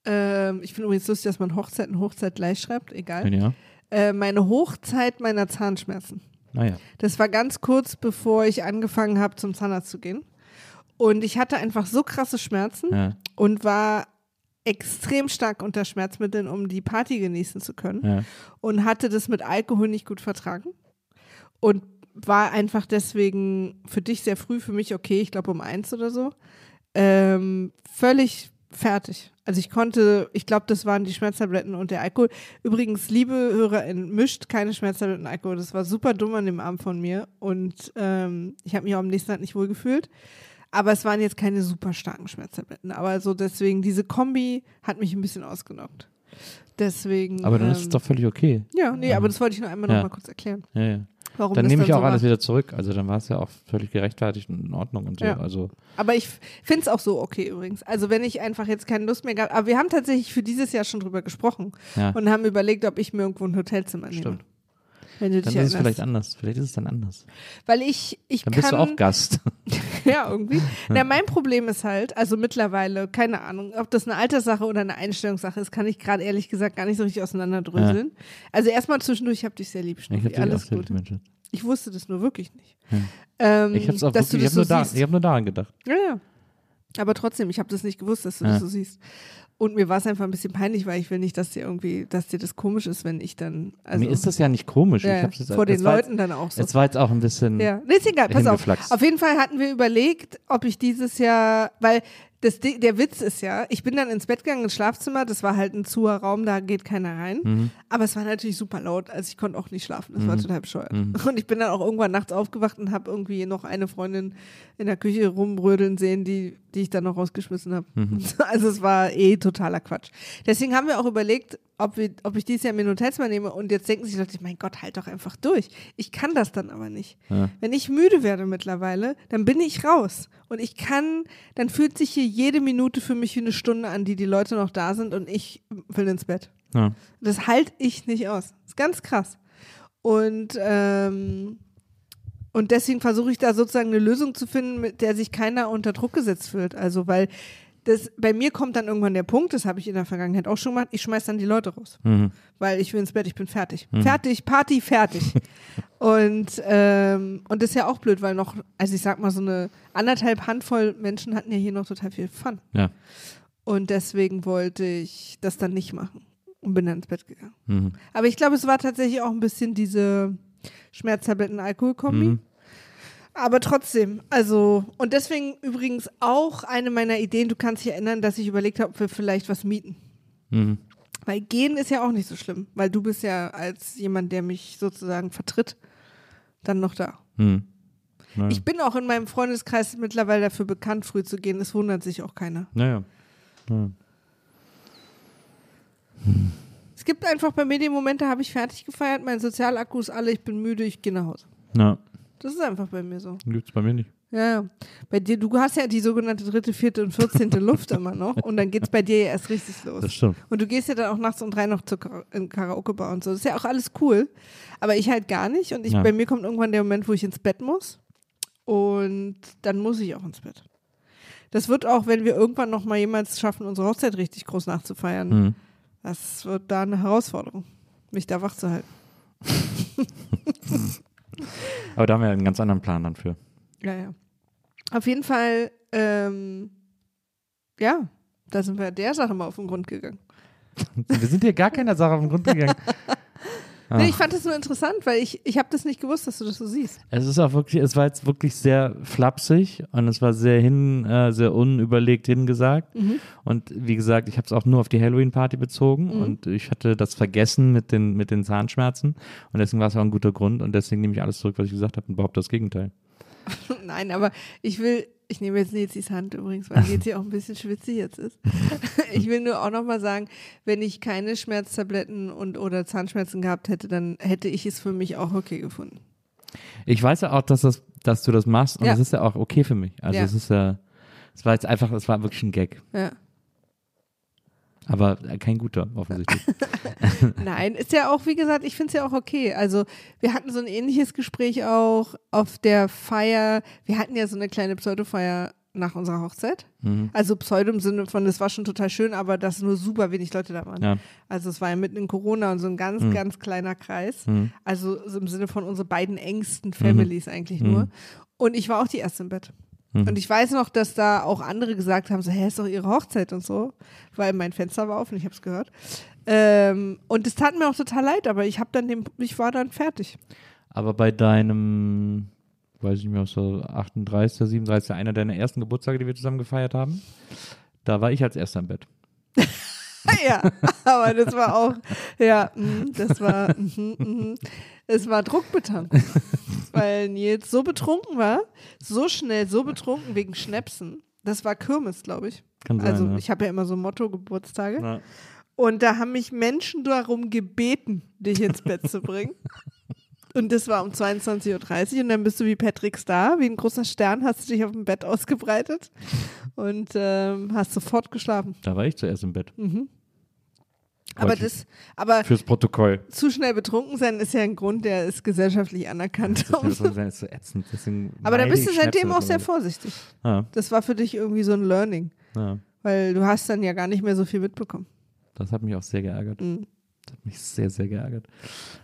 Ähm, ich finde übrigens lustig, dass man Hochzeit und Hochzeit gleich schreibt, egal. Ja. Äh, meine Hochzeit meiner Zahnschmerzen. Naja. Das war ganz kurz, bevor ich angefangen habe, zum Zahnarzt zu gehen. Und ich hatte einfach so krasse Schmerzen Ja. und war extrem stark unter Schmerzmitteln, um die Party genießen zu können. Ja. und hatte das mit Alkohol nicht gut vertragen und war einfach deswegen für dich sehr früh, für mich okay, ich glaube um eins oder so, ähm, völlig fertig. Also ich konnte, ich glaube, das waren die Schmerztabletten und der Alkohol. Übrigens, liebe HörerInnen, mischt keine Schmerztabletten und Alkohol. Das war super dumm an dem Abend von mir und ähm, ich habe mich auch am nächsten Tag nicht wohl gefühlt. Aber es waren jetzt keine super starken Schmerztabletten. Aber so deswegen, diese Kombi hat mich ein bisschen ausgenockt. Deswegen. Aber dann ist ähm, es doch völlig okay. ja, nee, aber das wollte ich nur einmal Ja. noch mal kurz erklären. Ja, ja. Warum Dann nehme ich so auch alles war. wieder zurück. Also dann war es ja auch völlig gerechtfertigt und in Ordnung und so. Ja. Also Aber ich finde es auch so okay übrigens. Also wenn ich einfach jetzt keine Lust mehr gehabt, aber wir haben tatsächlich für dieses Jahr schon drüber gesprochen ja, und haben überlegt, ob ich mir irgendwo ein Hotelzimmer nehme. Stimmt. Wenn du dann ist es vielleicht anders. Vielleicht ist es dann anders. Weil ich, ich Dann kann. bist du auch Gast. ja, irgendwie. Na, mein Problem ist halt, also mittlerweile, keine Ahnung, ob das eine Alterssache oder eine Einstellungssache ist, kann ich gerade ehrlich gesagt gar nicht so richtig auseinanderdröseln. Also erstmal zwischendurch, ich hab dich sehr lieb, Ich Schnuffi, habe auch alles sehr gut. Ich wusste das nur wirklich nicht. Ja. Ähm, Ich habe ich das habe nur, so da, siehst. ich hab nur daran gedacht. Ja, ja. Aber trotzdem, ich habe das nicht gewusst, dass du Ja. das so siehst. Und mir war es einfach ein bisschen peinlich, weil ich will nicht, dass dir irgendwie, dass dir das komisch ist, wenn ich dann. Also, Mir ist das ja nicht komisch. ja, ich hab's jetzt, vor den Leuten dann auch Jetzt, so. es war jetzt auch ein bisschen. Ja, nee, ist egal, pass auf. Auf jeden Fall hatten wir überlegt, ob ich dieses Jahr, weil das, der Witz ist ja, ich bin dann ins Bett gegangen, ins Schlafzimmer, das war halt ein zuer Raum, da geht keiner rein. Mhm. Aber es war natürlich super laut, also ich konnte auch nicht schlafen, das war Mhm. total bescheuert. Mhm. Und ich bin dann auch irgendwann nachts aufgewacht und habe irgendwie noch eine Freundin in der Küche rumbrödeln sehen, die, die ich dann noch rausgeschmissen habe. Mhm. Also es war eh totaler Quatsch. Deswegen haben wir auch überlegt, ob, wir, ob ich dieses Jahr mir ein Hotelzimmer nehme und jetzt denken sich die Leute, mein Gott, halt doch einfach durch. Ich kann das dann aber nicht. Ja. Wenn ich müde werde mittlerweile, dann bin ich raus. Und ich kann, dann fühlt sich hier jede Minute für mich wie eine Stunde an, die die Leute noch da sind und ich will ins Bett. Ja. Das halte ich nicht aus. Das ist ganz krass. Und, ähm, und deswegen versuche ich da sozusagen eine Lösung zu finden, mit der sich keiner unter Druck gesetzt fühlt. Also, weil das, bei mir kommt dann irgendwann der Punkt, das habe ich in der Vergangenheit auch schon gemacht, ich schmeiß dann die Leute raus. Mhm. Weil ich will ins Bett, ich bin fertig. Fertig, Party, fertig. und, ähm, und das ist ja auch blöd, weil noch, also ich sag mal, so eine anderthalb Handvoll Menschen hatten ja hier noch total viel Fun. Ja. Und deswegen wollte ich das dann nicht machen und bin dann ins Bett gegangen. Mhm. Aber ich glaube, es war tatsächlich auch ein bisschen diese Schmerztabletten-Alkohol-Kombi. Aber trotzdem, also, und deswegen übrigens auch eine meiner Ideen, du kannst dich erinnern, dass ich überlegt habe, ob wir vielleicht was mieten. Mhm. Weil gehen ist ja auch nicht so schlimm, weil du bist ja als jemand, der mich sozusagen vertritt, dann noch da. Mhm. Ja. Ich bin auch in meinem Freundeskreis mittlerweile dafür bekannt, früh zu gehen. Es wundert sich auch keiner. Naja. Ja. Es gibt einfach bei mir die Momente, habe ich fertig gefeiert, mein Sozialakku ist alle, ich bin müde, ich gehe nach Hause. Ja. Das ist einfach bei mir so. Gibt's bei mir nicht. Ja, bei dir, du hast ja die sogenannte dritte, vierte und vierzehnte Luft immer noch und dann geht's bei dir ja erst richtig los. Das stimmt. Und du gehst ja dann auch nachts um drei noch zur Kara in Karaoke-Bar und so. Das ist ja auch alles cool. Aber ich halt gar nicht. Und ich, Ja. bei mir kommt irgendwann der Moment, wo ich ins Bett muss. Und dann muss ich auch ins Bett. Das wird auch, wenn wir irgendwann noch mal jemals schaffen, unsere Hochzeit richtig groß nachzufeiern, Mhm. das wird da eine Herausforderung, mich da wach zu halten. Aber da haben wir einen ganz anderen Plan dann für. Ja, ja. Auf jeden Fall, ähm, ja, da sind wir der Sache mal auf den Grund gegangen. Wir sind hier gar keiner Sache auf den Grund gegangen. Nee, ich fand das nur interessant, weil ich, ich habe das nicht gewusst, dass du das so siehst. Es ist auch wirklich, es war jetzt wirklich sehr flapsig und es war sehr hin, äh, sehr unüberlegt hingesagt. Mhm. Und wie gesagt, ich habe es auch nur auf die Halloween-Party bezogen Mhm. und ich hatte das vergessen mit den, mit den Zahnschmerzen und deswegen war es auch ein guter Grund und deswegen nehme ich alles zurück, was ich gesagt habe und behaupte das Gegenteil. Nein, aber ich will, ich nehme jetzt Nezis Hand übrigens, weil Nezi auch ein bisschen schwitzig jetzt ist. Ich will nur auch nochmal sagen, wenn ich keine Schmerztabletten und oder Zahnschmerzen gehabt hätte, dann hätte ich es für mich auch okay gefunden. Ich weiß ja auch, dass, das, dass du das machst und Ja. das ist ja auch okay für mich. Also Ja. es ist ja, es war jetzt einfach, es war wirklich ein Gag. Ja. Aber äh, kein guter, offensichtlich. Nein, ist ja auch, wie gesagt, ich finde es ja auch okay. Also wir hatten so ein ähnliches Gespräch auch auf der Feier. Wir hatten ja so eine kleine Pseudofeier nach unserer Hochzeit. Mhm. Also Pseudo im Sinne von, das war schon total schön, aber dass nur super wenig Leute da waren. Ja. Also es war ja mitten in Corona und so ein ganz, Mhm. ganz kleiner Kreis. Mhm. Also so im Sinne von unsere beiden engsten Families eigentlich Mhm. nur. Und ich war auch die erste im Bett. Mhm. Und ich weiß noch, dass da auch andere gesagt haben, so, hä, ist doch ihre Hochzeit und so, weil mein Fenster war auf und ich habe es gehört. Ähm, und es tat mir auch total leid, aber ich habe dann den, ich war dann fertig. Aber bei deinem, weiß ich nicht mehr, so 38., 37., einer deiner ersten Geburtstage, die wir zusammen gefeiert haben, da war ich als erster im Bett. ja, aber das war auch, ja, mm, das war, mhm, mhm. es war Druckbetankung, weil Nils so betrunken war, so schnell, so betrunken wegen Schnäpsen. Das war Kirmes, glaube ich. Kann sein, Also ja. ich habe ja immer so Motto-Geburtstage. Ja. Und da haben mich Menschen darum gebeten, dich ins Bett zu bringen. Und das war um 22.30 Uhr und dann bist du wie Patrick Star, wie ein großer Stern, hast du dich auf dem Bett ausgebreitet und ähm, hast sofort geschlafen. Da war ich zuerst im Bett. Mhm. Aber das, aber Fürs Protokoll. zu schnell betrunken sein ist ja ein Grund, der ist gesellschaftlich anerkannt. Das ist so ätzend. Deswegen aber da bist du seitdem auch sehr vorsichtig. Ja, Das war für dich irgendwie so ein Learning, ja. weil du hast dann ja gar nicht mehr so viel mitbekommen. Das hat mich auch sehr geärgert. Mhm. Das hat mich sehr, sehr geärgert.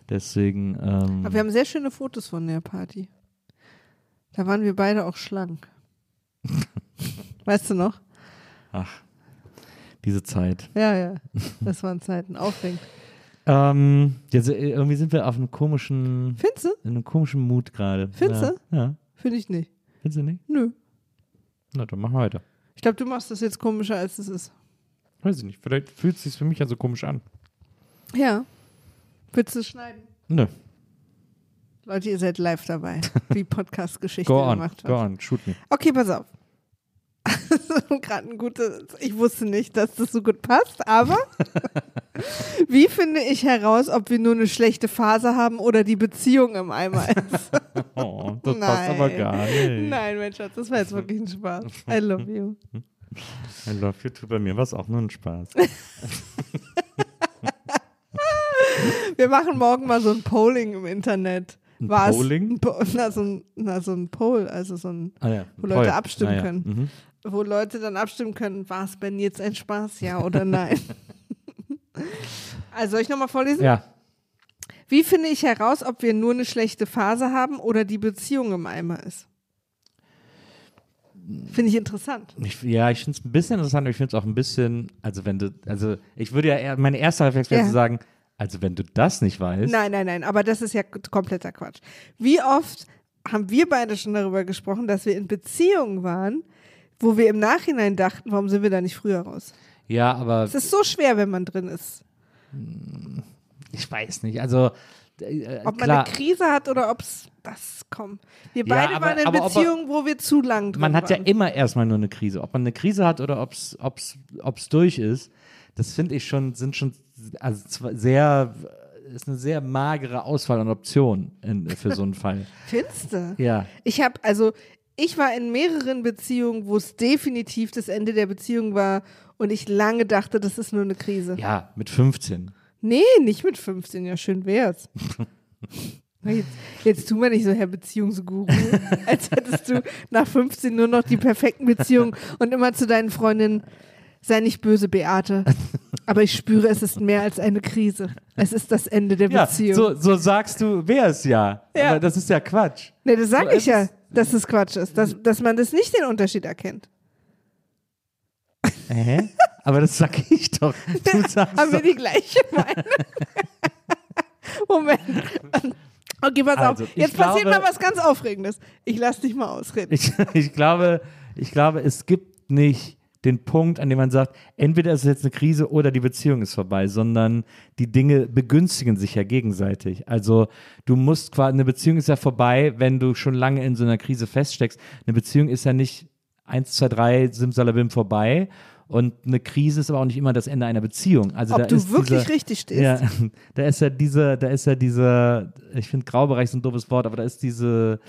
Deswegen, ähm, Aber wir haben sehr schöne Fotos von der Party. Da waren wir beide auch schlank. weißt du noch? ach, diese Zeit. Ja, ja. Das waren Zeiten. Aufregend. Ähm, jetzt, irgendwie sind wir auf einem komischen, Findest du? in einem komischen Mut gerade. Findest ja. du? Ja. Finde ich nicht. Findest du nicht? Nö. Na, dann machen wir weiter. Ich glaube, du machst das jetzt komischer, als es ist. Weiß ich nicht. Vielleicht fühlt es sich für mich ja so komisch an. Ja. Willst du schneiden? Nö. Leute, ihr seid live dabei, wie Podcast-Geschichte Go gemacht go wird. on, shoot me. Okay, pass auf. Gerade ein gutes. Ich wusste nicht, dass das so gut passt, aber wie finde ich heraus, ob wir nur eine schlechte Phase haben oder die Beziehung im Eimer ist? Oh, das passt aber Nein. gar nicht. Nein, mein Schatz, das war jetzt wirklich ein Spaß. I love you. I love you too. Bei mir war es auch nur ein Spaß. Wir machen morgen mal so ein Polling im Internet. Ein War's Polling? Po- Na, so ein, na, so ein Poll, also so ein, Ah, ja. Wo Leute Toll. abstimmen Ah, ja. können. Mhm. wo Leute dann abstimmen können, war es Ben jetzt ein Spaß, ja oder nein? also soll ich nochmal vorlesen? Ja. Wie finde ich heraus, ob wir nur eine schlechte Phase haben oder die Beziehung im Eimer ist? Finde ich interessant. Ich, ja, ich finde es ein bisschen interessant, aber ich finde es auch ein bisschen, also wenn du, also ich würde ja eher, meine erste Reflex wäre Ja. zu sagen, also wenn du das nicht weißt, Nein, nein, nein, aber das ist ja kompletter Quatsch. Wie oft haben wir beide schon darüber gesprochen, dass wir in Beziehungen waren, wo wir im Nachhinein dachten, warum sind wir da nicht früher raus? ja, aber Es ist so schwer, wenn man drin ist. ich weiß nicht, also äh, Ob man klar, eine Krise hat oder ob es das kommt. Wir Ja, beide aber- waren in Beziehungen, wo wir zu lang drin man hat ja waren. immer erstmal nur eine Krise. Ob man eine Krise hat oder ob es durch ist, das finde ich schon, sind schon also sehr, ist eine sehr magere Auswahl an Optionen in, für so einen Fall. Findest du? Ja. Ich habe, also, ich war in mehreren Beziehungen, wo es definitiv das Ende der Beziehung war und ich lange dachte, das ist nur eine Krise. Ja, mit 15. Nee, nicht mit 15, ja, schön wär's. Jetzt, jetzt tu mal nicht so, Herr Beziehungsguru, als hättest du nach 15 nur noch die perfekten Beziehungen und immer zu deinen Freundinnen, sei nicht böse, Beate, aber ich spüre, es ist mehr als eine Krise. Es ist das Ende der Ja, Beziehung. so, so sagst du, wer es ja. Ja. Aber das ist ja Quatsch. nee, das sage so ich ja, dass es Quatsch ist, dass, dass man das nicht den Unterschied erkennt. Hä? Aber das sag ich doch. Du sagst Haben wir die gleiche Meinung? Moment. Okay, pass Also, auf. Jetzt passiert glaube- mal was ganz Aufregendes. Ich lass dich mal ausreden. ich, ich, glaube, ich glaube, es gibt nicht den Punkt, an dem man sagt, entweder ist es jetzt eine Krise oder die Beziehung ist vorbei, sondern die Dinge begünstigen sich ja gegenseitig. Also du musst quasi, eine Beziehung ist ja vorbei, wenn du schon lange in so einer Krise feststeckst. Eine Beziehung ist ja nicht eins, zwei, drei, simsalabim vorbei. Und eine Krise ist aber auch nicht immer das Ende einer Beziehung. Also da Ob du ist wirklich dieser, richtig stehst. Ja, da ist ja diese, da ist ja diese, ich finde Graubereich ist ein doofes Wort, aber da ist diese,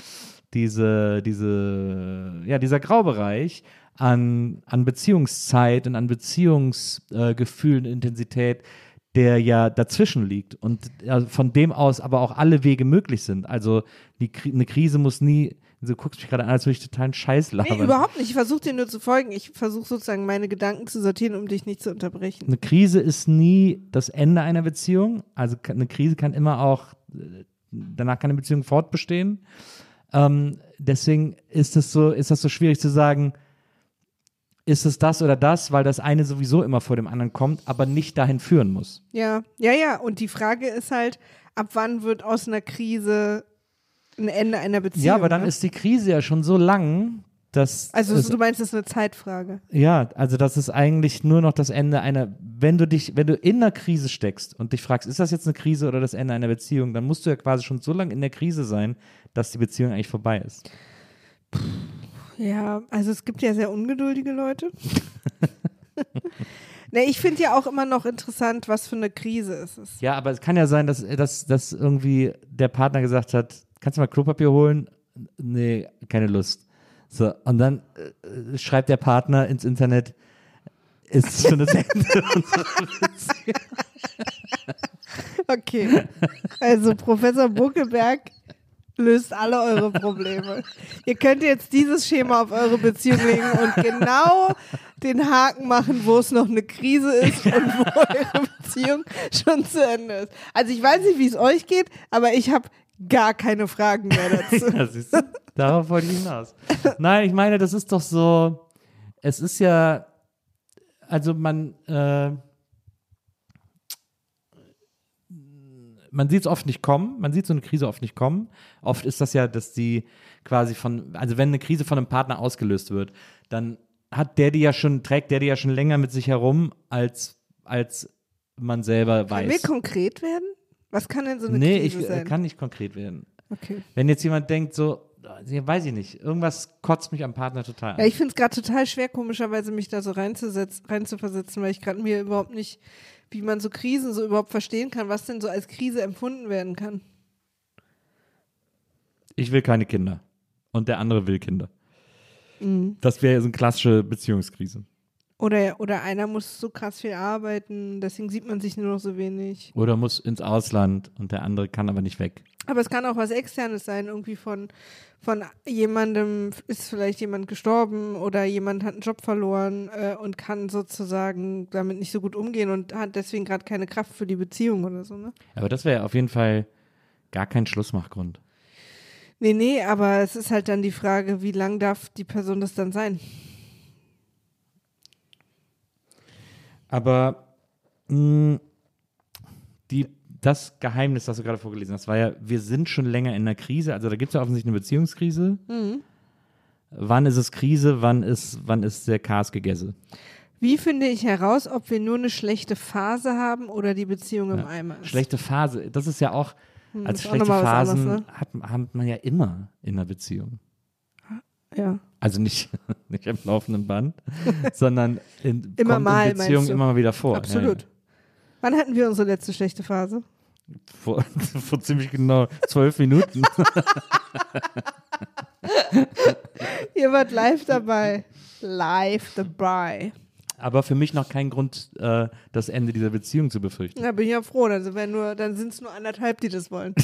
diese, diese, ja, dieser Graubereich an, an Beziehungszeit und an Beziehungsgefühlen, äh, Intensität, der ja dazwischen liegt und äh, von dem aus aber auch alle Wege möglich sind. Also die, eine Krise muss nie, du guckst mich gerade an, als würde ich totalen Scheiß labern. Nee, überhaupt nicht. Ich versuche dir nur zu folgen. Ich versuche sozusagen meine Gedanken zu sortieren, um dich nicht zu unterbrechen. eine Krise ist nie das Ende einer Beziehung. Also eine Krise kann immer auch, äh, danach kann eine Beziehung fortbestehen. Ähm, deswegen ist es so, ist das so schwierig zu sagen, ist es das oder das, weil das eine sowieso immer vor dem anderen kommt, aber nicht dahin führen muss. Ja, ja, ja. Und die Frage ist halt, ab wann wird aus einer Krise ein Ende einer Beziehung? ja, aber dann ne? ist die Krise ja schon so lang, dass Also es, du meinst, das ist eine Zeitfrage. ja, also das ist eigentlich nur noch das Ende einer, wenn du dich, wenn du in einer Krise steckst und dich fragst, ist das jetzt eine Krise oder das Ende einer Beziehung, dann musst du ja quasi schon so lange in der Krise sein, dass die Beziehung eigentlich vorbei ist. Ja, also es gibt ja sehr ungeduldige Leute. ne, ich finde ja auch immer noch interessant, was für eine Krise es ist. Ja, aber es kann ja sein, dass, dass, dass irgendwie der Partner gesagt hat, kannst du mal Klopapier holen? Nee, keine Lust. So, und dann äh, schreibt der Partner ins Internet, ist schon das Ende unserer Beziehung. Okay. Also Professor Buckelberg löst alle eure Probleme. Ihr könnt jetzt dieses Schema auf eure Beziehung legen und genau den Haken machen, wo es noch eine Krise ist und wo eure Beziehung schon zu Ende ist. Also ich weiß nicht, wie es euch geht, aber ich habe gar keine Fragen mehr dazu. Ja, siehst du? Darauf wollte ich hinaus. Nein, ich meine, das ist doch so, es ist ja, also man, äh, man sieht es oft nicht kommen, man sieht so eine Krise oft nicht kommen. Oft ist das ja, dass die quasi von, also wenn eine Krise von einem Partner ausgelöst wird, dann hat der die ja schon, trägt der die ja schon länger mit sich herum, als, als man selber Können wir weiß. konkret werden? Was kann denn so eine Nee, ich Krise äh, sein? kann nicht konkret werden. okay. Wenn jetzt jemand denkt, so, weiß ich nicht, irgendwas kotzt mich am Partner total an. Ja, ich finde es gerade total schwer, komischerweise mich da so reinzusetzen, reinzuversetzen, weil ich gerade mir überhaupt nicht, wie man so Krisen so überhaupt verstehen kann, was denn so als Krise empfunden werden kann. ich will keine Kinder. Und der andere will Kinder. Das wäre so eine klassische Beziehungskrise. Oder, oder einer muss so krass viel arbeiten, deswegen sieht man sich nur noch so wenig. Oder muss ins Ausland und der andere kann aber nicht weg. Aber es kann auch was Externes sein, irgendwie von, von jemandem ist vielleicht jemand gestorben oder jemand hat einen Job verloren äh, und kann sozusagen damit nicht so gut umgehen und hat deswegen gerade keine Kraft für die Beziehung oder so, ne? Aber das wäre auf jeden Fall gar kein Schlussmachgrund. Nee, nee, aber es ist halt dann die Frage, wie lang darf die Person das dann sein? Aber mh, die, das Geheimnis, das du gerade vorgelesen hast, war ja, wir sind schon länger in einer Krise. Also da gibt es ja offensichtlich eine Beziehungskrise. Wann ist es Krise, wann ist, wann ist der Kars gegessen? Wie finde ich heraus, ob wir nur eine schlechte Phase haben oder die Beziehung im Eimer ist? Schlechte Phase, das ist ja auch, als ist auch schlechte was Phasen anderes, ne? hat, hat man ja immer in einer Beziehung. Ja. Also nicht, nicht im laufenden Band, sondern in, Immer kommt mal, in Beziehungen immer mal wieder vor. Absolut. Ja, Wann hatten wir unsere letzte schlechte Phase? Vor, vor ziemlich genau zwölf Minuten. Ihr wart live dabei. Live dabei. Aber für mich noch kein Grund, äh, das Ende dieser Beziehung zu befürchten. Da bin ich ja froh, dann sind nur, dann sind es nur anderthalb, die das wollen.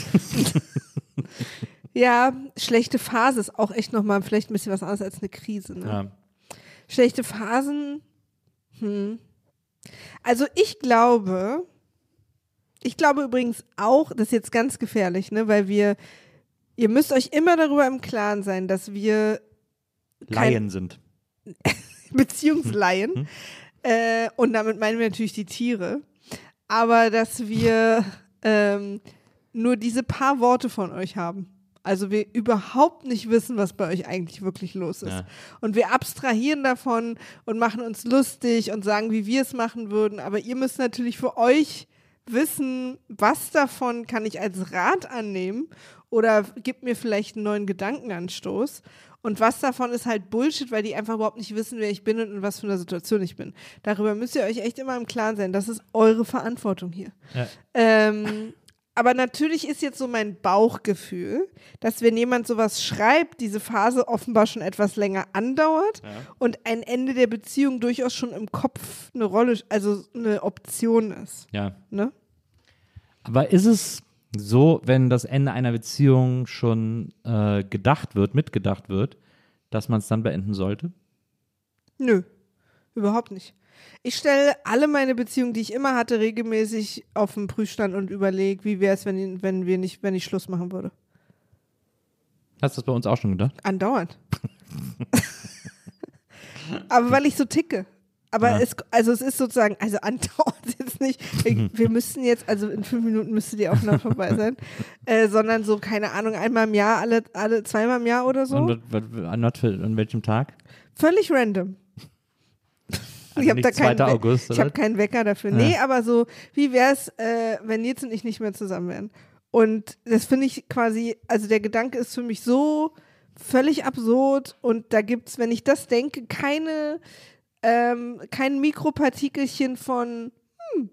Ja, schlechte Phase ist auch echt nochmal vielleicht ein bisschen was anderes als eine Krise. Ne? Ja. Schlechte Phasen. Hm. Also ich glaube, ich glaube übrigens auch, das ist jetzt ganz gefährlich, ne, weil wir, ihr müsst euch immer darüber im Klaren sein, dass wir Laien sind. Beziehungsleihen. Hm. Äh, und damit meinen wir natürlich die Tiere. Aber dass wir ähm, nur diese paar Worte von euch haben. Also wir überhaupt nicht wissen, was bei euch eigentlich wirklich los ist. Ja. Und wir abstrahieren davon und machen uns lustig und sagen, wie wir es machen würden. Aber ihr müsst natürlich für euch wissen, was davon kann ich als Rat annehmen oder gibt mir vielleicht einen neuen Gedankenanstoß. Und was davon ist halt Bullshit, weil die einfach überhaupt nicht wissen, wer ich bin und in was für einer Situation ich bin. Darüber müsst ihr euch echt immer im Klaren sein. Das ist eure Verantwortung hier. Ja. Ähm, aber natürlich ist jetzt so mein Bauchgefühl, dass wenn jemand sowas schreibt, diese Phase offenbar schon etwas länger andauert und ein Ende der Beziehung durchaus schon im Kopf eine Rolle, also eine Option ist. Ja. Ne? Aber ist es so, wenn das Ende einer Beziehung schon äh, gedacht wird, mitgedacht wird, dass man es dann beenden sollte? Nö, überhaupt nicht. Ich stelle alle meine Beziehungen, die ich immer hatte, regelmäßig auf den Prüfstand und überlege, wie wäre es, wenn, wenn wir nicht, wenn ich Schluss machen würde. Hast du das bei uns auch schon gedacht? Andauernd. Aber weil ich so ticke. Aber Ja. es, also es ist sozusagen, also andauernd jetzt nicht, wir- müssten jetzt, also in fünf Minuten müsste die Aufnahme vorbei sein, äh, sondern so, keine Ahnung, einmal im Jahr, alle, alle zweimal im Jahr oder so. Und an, an welchem Tag? Völlig random. Also ich habe da keinen, 2. We- August, ich oder? keinen Wecker dafür. Ja. Nee, aber so, wie wäre es, äh, wenn Nils und ich nicht mehr zusammen wären? Und das finde ich quasi, also der Gedanke ist für mich so völlig absurd und da gibt es, wenn ich das denke, keine, ähm, kein Mikropartikelchen von hm,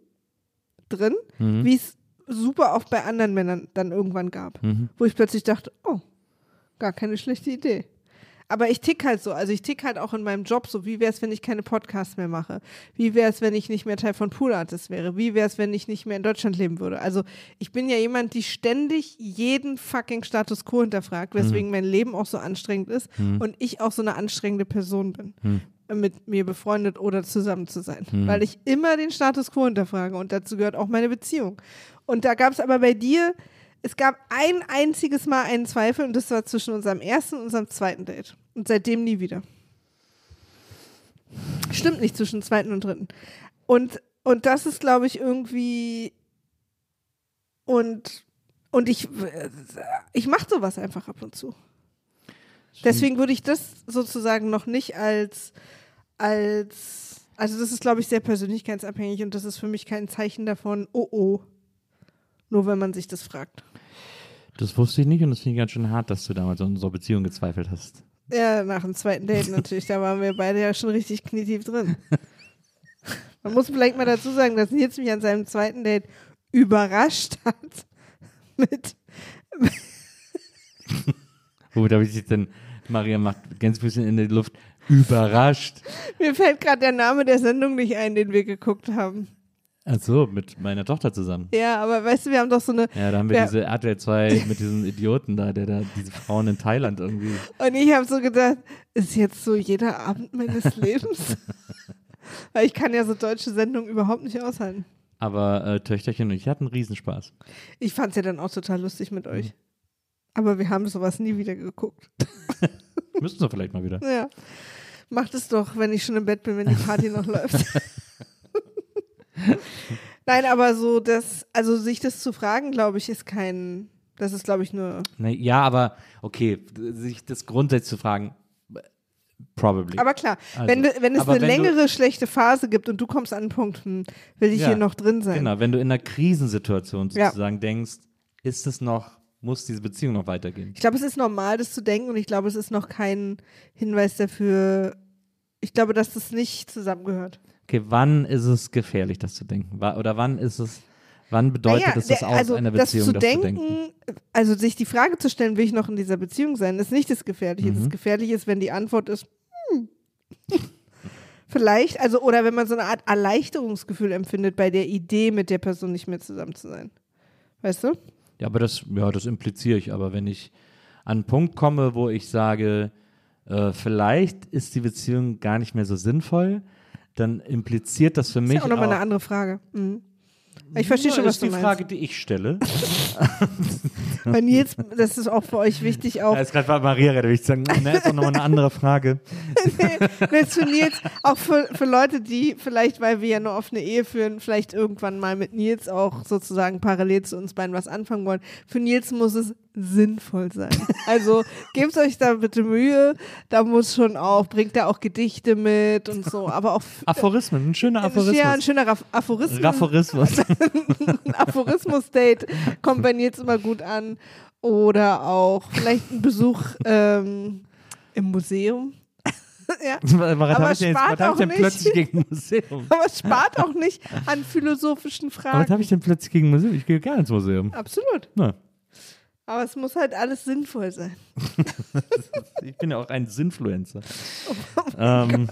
drin, Mhm. wie es super oft bei anderen Männern dann irgendwann gab. Mhm. Wo ich plötzlich dachte, oh, gar keine schlechte Idee. Aber ich tick halt so, also ich tick halt auch in meinem Job so, wie wäre es, wenn ich keine Podcasts mehr mache? Wie wäre es, wenn ich nicht mehr Teil von Pool Artist wäre? Wie wäre es, wenn ich nicht mehr in Deutschland leben würde? Also ich bin ja jemand, die ständig jeden fucking Status Quo hinterfragt, weswegen mein Leben auch so anstrengend ist und ich auch so eine anstrengende Person bin, mit mir befreundet oder zusammen zu sein. Weil ich immer den Status Quo hinterfrage und dazu gehört auch meine Beziehung. Und da gab es aber bei dir, es gab ein einziges Mal einen Zweifel und das war zwischen unserem ersten und unserem zweiten Date. Und seitdem nie wieder. Stimmt nicht zwischen zweiten und dritten. Und, und das ist, glaube ich, irgendwie. Und, und ich, ich mache sowas einfach ab und zu. Deswegen würde ich das sozusagen noch nicht als, als, also das ist, glaube ich, sehr persönlichkeitsabhängig und das ist für mich kein Zeichen davon, oh oh. Nur wenn man sich das fragt. Das wusste ich nicht und das finde ich ganz schön hart, dass du damals an unserer Beziehung gezweifelt hast. Ja, nach dem zweiten Date natürlich. Da waren wir beide ja schon richtig knietief drin. Man muss vielleicht mal dazu sagen, dass Nils mich an seinem zweiten Date überrascht hat. Mit, Womit habe ich dich denn, Maria macht ganz bisschen in die Luft, überrascht. mir fällt gerade der Name der Sendung nicht ein, den wir geguckt haben. Ach so, mit meiner Tochter zusammen. Ja, aber weißt du, wir haben doch so eine. Ja, da haben wir Ja. diese RTL 2 mit diesen Idioten da, der da diese Frauen in Thailand irgendwie. Und ich habe so gedacht, ist jetzt so jeder Abend meines Lebens? Weil ich kann ja so deutsche Sendungen überhaupt nicht aushalten. Aber äh, Töchterchen und ich hatten Riesenspaß. Ich fand es ja dann auch total lustig mit euch. Aber wir haben sowas nie wieder geguckt. Müssten wir vielleicht mal wieder. Ja. Macht es doch, wenn ich schon im Bett bin, wenn die Party noch läuft. Nein, aber so das, also sich das zu fragen, glaube ich, ist kein, das ist, glaube ich, nur. Ja, aber okay, sich das grundsätzlich zu fragen, probably. Aber klar, Also, wenn, du- wenn es eine wenn du- längere schlechte Phase gibt und du kommst an einen Punkt, hm, will ich Ja, hier noch drin sein? Genau, wenn du in einer Krisensituation Ja. sozusagen denkst, ist es noch, muss diese Beziehung noch weitergehen? Ich glaube, es ist normal, das zu denken und ich glaube, es ist noch kein Hinweis dafür. Ich glaube, dass das nicht zusammengehört. Okay, wann ist es gefährlich, das zu denken? Oder wann ist es, Wann bedeutet Naja, es das der- aus also einer das Beziehung, zu das denken, zu denken? also sich die Frage zu stellen, will ich noch in dieser Beziehung sein, ist nicht das Gefährliche. Mhm. Das Gefährliche ist, wenn die Antwort ist, hm. vielleicht, also oder wenn man so eine Art Erleichterungsgefühl empfindet bei der Idee, mit der Person nicht mehr zusammen zu sein. Weißt du? Ja, aber das, ja, das impliziere ich. Aber wenn ich an einen Punkt komme, wo ich sage, äh, vielleicht ist die Beziehung gar nicht mehr so sinnvoll, dann impliziert das für Ist mich ja auch nochmal eine andere Frage. Mhm. Ich verstehe schon, Ja, was ist du die meinst. Frage, die ich stelle. Bei Nils, das ist auch für euch wichtig, auch Da ist gerade Maria, da will ich sagen, ne, ist auch nochmal eine andere Frage. Das für Nils, auch für, für Leute, die vielleicht, weil wir ja nur offene Ehe führen, vielleicht irgendwann mal mit Nils auch sozusagen parallel zu uns beiden was anfangen wollen. Für Nils muss es sinnvoll sein. Also gebt euch da bitte Mühe. Da muss schon auch, bringt er auch Gedichte mit und so, aber auch Aphorismen, ein schöner Aphorismus. ja, ein schöner Raff Aphorismus. Raphorismus. ein Aphorismus-Date kommt bei Nils immer gut an. Oder auch vielleicht ein Besuch ähm, im Museum. ja. was Aber habe ich denn, jetzt, spart was ich auch denn nicht. plötzlich gegen Museum? Aber es spart auch nicht an philosophischen Aber was Fragen. habe ich denn plötzlich gegen Museum? Ich gehe gerne ins Museum. Absolut. Na, Aber es muss halt alles sinnvoll sein. ich bin ja auch ein Sinfluencer. Oh ähm,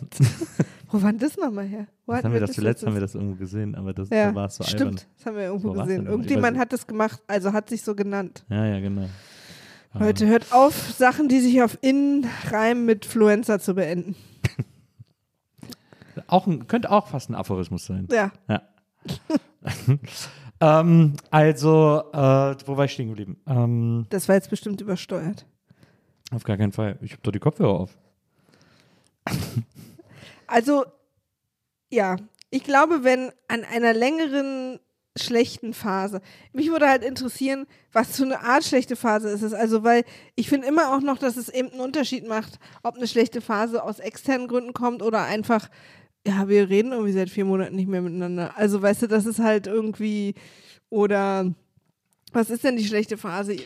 Wo war denn das nochmal her? Wo das haben wir das zuletzt letztes? haben wir das irgendwo gesehen, aber das ja, da war es so stimmt. albern. Das haben wir irgendwo Wo gesehen. Irgendjemand hat das gemacht, also hat sich so genannt. Ja, ja, genau. Leute, hört auf, Sachen, die sich auf in reimen, mit Fluenza zu beenden. Auch ein, könnte auch fast ein Aphorismus sein. Ja. Ja. Ähm, also, äh, wo war ich stehen geblieben? Ähm, Das war jetzt bestimmt übersteuert. auf gar keinen Fall. Ich habe doch die Kopfhörer auf. Also, ja, ich glaube, wenn an einer längeren schlechten Phase, mich würde halt interessieren, was für eine Art schlechte Phase ist es. Also, weil ich finde immer auch noch, dass es eben einen Unterschied macht, ob eine schlechte Phase aus externen Gründen kommt oder einfach, ja, wir reden irgendwie seit vier Monaten nicht mehr miteinander. Also, weißt du, das ist halt irgendwie, oder was ist denn die schlechte Phase?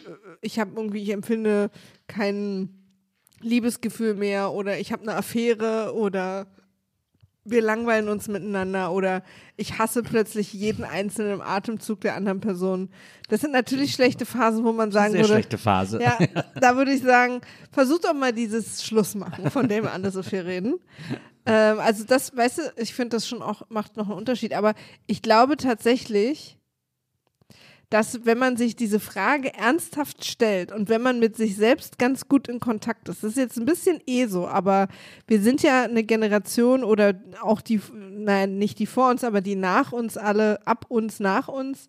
Ich habe irgendwie, ich empfinde kein Liebesgefühl mehr oder ich habe eine Affäre oder wir langweilen uns miteinander oder ich hasse plötzlich jeden einzelnen Atemzug der anderen Person. Das sind natürlich schlechte Phasen, wo man sagen Sehr würde, schlechte Phase. ja, da würde ich sagen, versucht doch mal dieses Schluss machen, von dem alle so viel reden. Ähm, also das, weißt du, ich finde das schon auch, macht noch einen Unterschied. Aber ich glaube tatsächlich, dass wenn man sich diese Frage ernsthaft stellt und wenn man mit sich selbst ganz gut in Kontakt ist, das ist jetzt ein bisschen eh so, aber wir sind ja eine Generation oder auch die, nein, nicht die vor uns, aber die nach uns alle, ab uns, nach uns,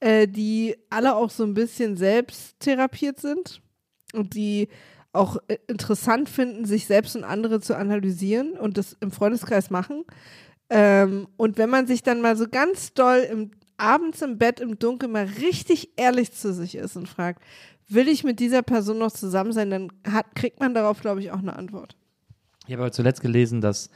äh, die alle auch so ein bisschen selbst therapiert sind und die auch äh, interessant finden, sich selbst und andere zu analysieren und das im Freundeskreis machen. Ähm, und wenn man sich dann mal so ganz doll im, abends im Bett im Dunkeln mal richtig ehrlich zu sich ist und fragt, will ich mit dieser Person noch zusammen sein, dann hat, kriegt man darauf, glaube ich, auch eine Antwort. Ich habe aber zuletzt gelesen, dass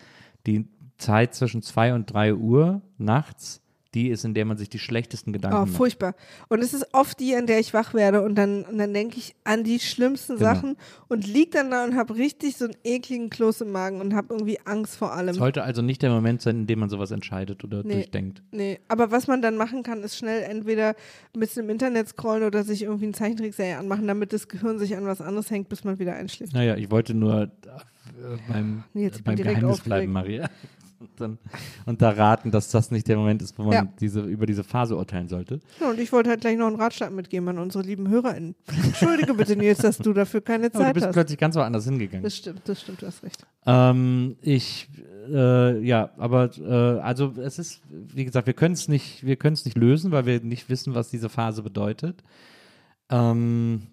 die Zeit zwischen 2 und 3 Uhr nachts die ist, in der man sich die schlechtesten Gedanken Oh, macht. furchtbar. Und es ist oft die, an der ich wach werde und dann, und dann denke ich an die schlimmsten Genau. Sachen und lieg dann da und habe richtig so einen ekligen Kloß im Magen und habe irgendwie Angst vor allem. Sollte also nicht der Moment sein, in dem man sowas entscheidet oder Nee. durchdenkt. Nee, aber was man dann machen kann, ist schnell entweder ein bisschen im Internet scrollen oder sich irgendwie eine Zeichentrickserie anmachen, damit das Gehirn sich an was anderes hängt, bis man wieder einschläft. Naja, ich wollte nur äh, beim, Nee, jetzt äh, beim Geheimnis aufgeregt. bleiben, Maria. Und, dann, und da raten, dass das nicht der Moment ist, wo man Ja. diese, über diese Phase urteilen sollte. Ja, und ich wollte halt gleich noch einen Ratschlag mitgeben an unsere lieben HörerInnen. Entschuldige bitte, Nils, dass du dafür keine Aber du Zeit bist hast. plötzlich ganz woanders hingegangen. Das stimmt, das stimmt, du hast recht. Ähm, ich, äh, ja, aber äh, also es ist, wie gesagt, wir können es nicht, wir können es nicht lösen, weil wir nicht wissen, was diese Phase bedeutet. Ähm,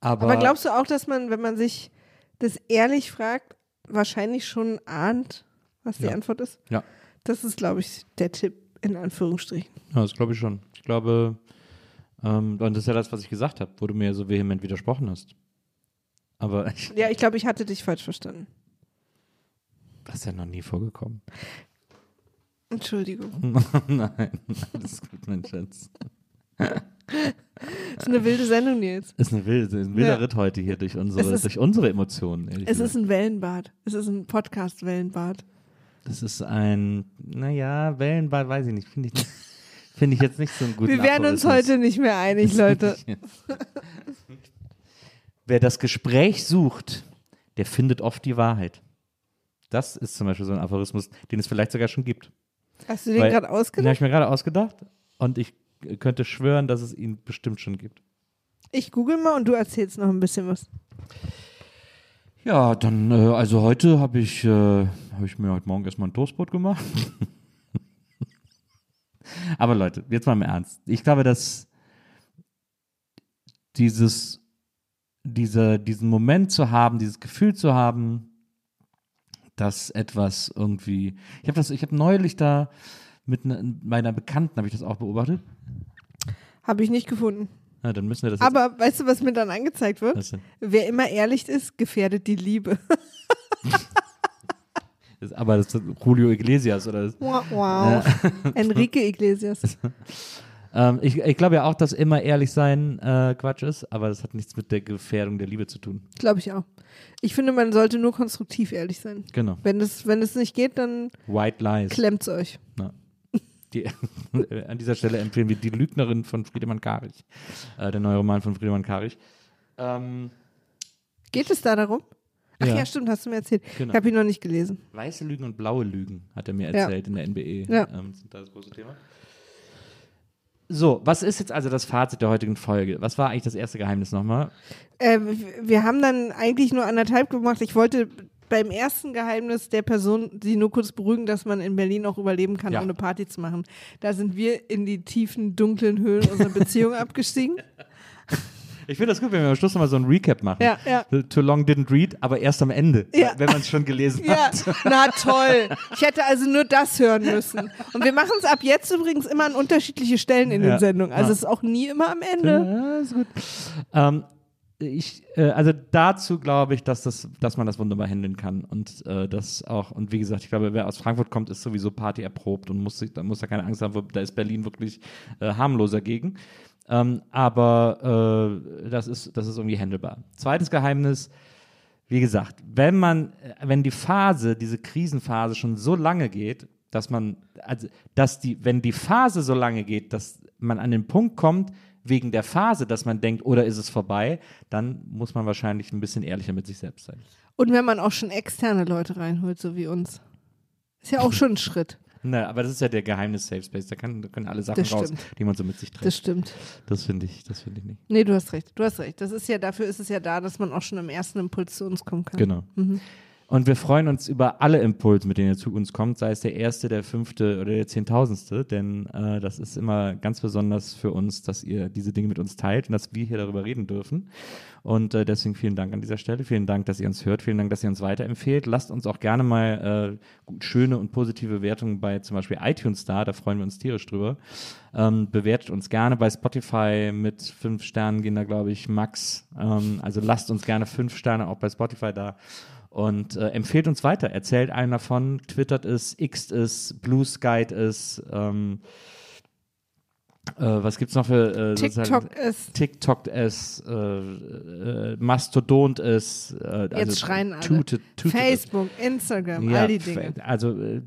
aber, Aber glaubst du auch, dass man, wenn man sich das ehrlich fragt, wahrscheinlich schon ahnt, was die Ja. Antwort ist? Ja. Das ist, glaube ich, der Tipp in Anführungsstrichen. Ja, das glaube ich schon. Ich glaube, ähm, und das ist ja das, was ich gesagt habe, wo du mir so vehement widersprochen hast. Aber ich, Ja, ich glaube, ich hatte dich falsch verstanden. das ist ja noch nie vorgekommen. Entschuldigung. Nein, alles gut, mein Schatz. Das ist eine wilde Sendung, Nils. Ist ein wilder, ein wilder Ja. Ritt heute hier durch unsere, ist- durch unsere Emotionen. Es gesagt. ist ein Wellenbad. Es ist ein Podcast-Wellenbad. Das ist ein, naja, Wellenbad, weiß ich nicht. Finde ich nicht, finde ich jetzt nicht so einen guten Wir werden uns heute nicht mehr einig, Leute. Wer das Gespräch sucht, der findet oft die Wahrheit. Das ist zum Beispiel so ein Aphorismus, den es vielleicht sogar schon gibt. Hast du den gerade Den habe ausgedacht? ich mir gerade ausgedacht und ich könnte schwören, dass es ihn bestimmt schon gibt. Ich google mal und du erzählst noch ein bisschen was. Ja, dann, äh, also heute habe ich, äh, hab ich mir heute Morgen erstmal ein Toastbrot gemacht. Aber Leute, jetzt mal im Ernst. Ich glaube, dass dieses, diese, diesen Moment zu haben, dieses Gefühl zu haben, dass etwas irgendwie, ich habe das, neulich da mit ne, meiner Bekannten, habe ich das auch beobachtet. Habe ich nicht gefunden. Na, dann müssen wir das Aber weißt du, was mir dann angezeigt wird? Wer immer ehrlich ist, gefährdet die Liebe. Das, aber das ist Julio Iglesias oder das, Wow. wow. Enrique Iglesias. Ähm, ich, ich glaube ja auch, dass immer ehrlich sein äh, Quatsch ist, aber das hat nichts mit der Gefährdung der Liebe zu tun. Glaube ich auch. Ich finde, man sollte nur konstruktiv ehrlich sein. Genau. Wenn es, wenn es nicht geht, dann White Lies. klemmt's euch. Die, an dieser Stelle empfehlen wir Die Lügnerin von Friedemann Karich. Äh, der neue Roman von Friedemann Karich. Ähm, Geht es da darum? Ach ja, Ja. stimmt, hast du mir erzählt. Genau. Ich habe ihn noch nicht gelesen. weiße Lügen und blaue Lügen, hat er mir Ja. erzählt in der NBE. Ja. Ähm, sind da das große Thema. So, was ist jetzt also das Fazit der heutigen Folge? Was war eigentlich das erste Geheimnis nochmal? Äh, wir haben dann eigentlich nur anderthalb gemacht. Ich wollte beim ersten Geheimnis der Person sie nur kurz beruhigen, dass man in Berlin auch überleben kann, Ja. ohne Party zu machen. Da sind wir in die tiefen, dunklen Höhlen unserer Beziehung abgestiegen. Ich finde das gut, wenn wir am Schluss nochmal so ein Recap machen. Ja, ja. Too long didn't read, aber erst am Ende, Ja. wenn man es schon gelesen hat. na toll. Ich hätte also nur das hören müssen. Und wir machen es ab jetzt übrigens immer an unterschiedliche Stellen in den Sendungen. Also es ist auch nie immer am Ende. Ja, ist gut. Ähm, ich, äh, also dazu glaube ich, dass, das, dass man das wunderbar handeln kann und äh, das auch, und wie gesagt, ich glaube, wer aus Frankfurt kommt, ist sowieso Party erprobt und muss, da muss da keine Angst haben, da ist Berlin wirklich äh, harmloser gegen. Ähm, aber äh, das, ist, das ist irgendwie handelbar. Zweites Geheimnis, wie gesagt, wenn man, äh, wenn die Phase, diese Krisenphase schon so lange geht, dass man, also, dass die, wenn die Phase so lange geht, dass man an den Punkt kommt, wegen der Phase, dass man denkt, oder ist es vorbei, dann muss man wahrscheinlich ein bisschen ehrlicher mit sich selbst sein. Und wenn man auch schon externe Leute reinholt, so wie uns. Ist ja auch schon ein Schritt. Na, aber das ist ja der Geheimnis Safe Space, da, kann, da können alle Sachen Das raus, die man so mit sich Das trägt. stimmt. Das finde ich, das finde ich nicht. Nee, du hast recht. Du hast recht. Das ist ja, dafür ist es ja da, dass man auch schon im ersten Impuls zu uns kommen kann. Genau. Mhm. Und wir freuen uns über alle Impulse, mit denen ihr zu uns kommt, sei es der erste, der fünfte oder der zehntausendste, denn äh, das ist immer ganz besonders für uns, dass ihr diese Dinge mit uns teilt und dass wir hier darüber reden dürfen. Und äh, deswegen vielen Dank an dieser Stelle. Vielen Dank, dass ihr uns hört. Vielen Dank, dass ihr uns weiterempfehlt. Lasst uns auch gerne mal äh, schöne und positive Wertungen bei zum Beispiel iTunes da. Da freuen wir uns tierisch drüber. Ähm, bewertet uns gerne bei Spotify mit fünf Sternen gehen da, glaube ich, max. Ähm, also lasst uns gerne fünf Sterne auch bei Spotify da. Und äh, empfehlt uns weiter. Erzählt einen davon, twittert es, xt es, blue skyt es. Ähm, äh, was gibt's noch für äh, TikTok ist. TikTok es, äh, äh, Mastodont es, äh, Jetzt also schreien alle. Tutet es. Facebook, Instagram, Ja, all die Dinge. Also äh,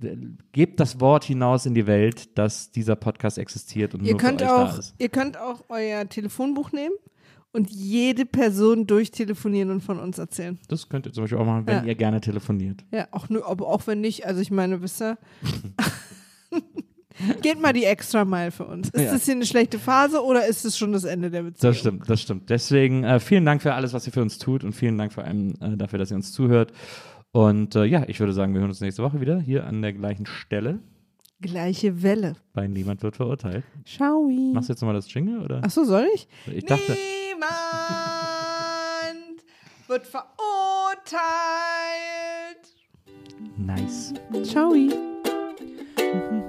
gebt das Wort hinaus in die Welt, dass dieser Podcast existiert und Ihr nur könnt, für euch da auch, ist. ihr könnt auch euer Telefonbuch nehmen und jede Person durchtelefonieren und von uns erzählen. Das könnt ihr zum Beispiel auch machen, wenn Ja. ihr gerne telefoniert. Ja, auch, nur, aber auch wenn nicht. Also ich meine, wisst ihr, geht mal die extra Mile für uns. Ist Ja. das hier eine schlechte Phase oder ist es schon das Ende der Beziehung? Das stimmt, das stimmt. Deswegen äh, vielen Dank für alles, was ihr für uns tut und vielen Dank vor allem äh, dafür, dass ihr uns zuhört. Und äh, ja, ich würde sagen, wir hören uns nächste Woche wieder hier an der gleichen Stelle Gleiche Welle. bei Niemand wird verurteilt. Ciao. Machst du jetzt nochmal das Jingle oder? Ach so, soll ich? Ich dachte, Niemand wird verurteilt. nice. Ciao.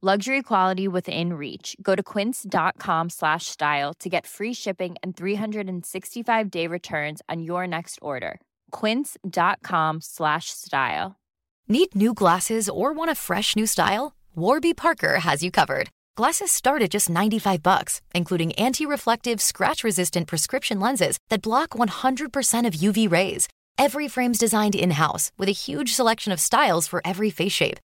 Luxury quality within reach. Go to quince.com slash style to get free shipping and 365 day returns on your next order. Quince.com slash style. Need new glasses or want a fresh new style? Warby Parker has you covered. Glasses start at just 95 bucks, including anti-reflective, scratch-resistant prescription lenses that block 100% of UV rays. Every frame's designed in-house with a huge selection of styles for every face shape.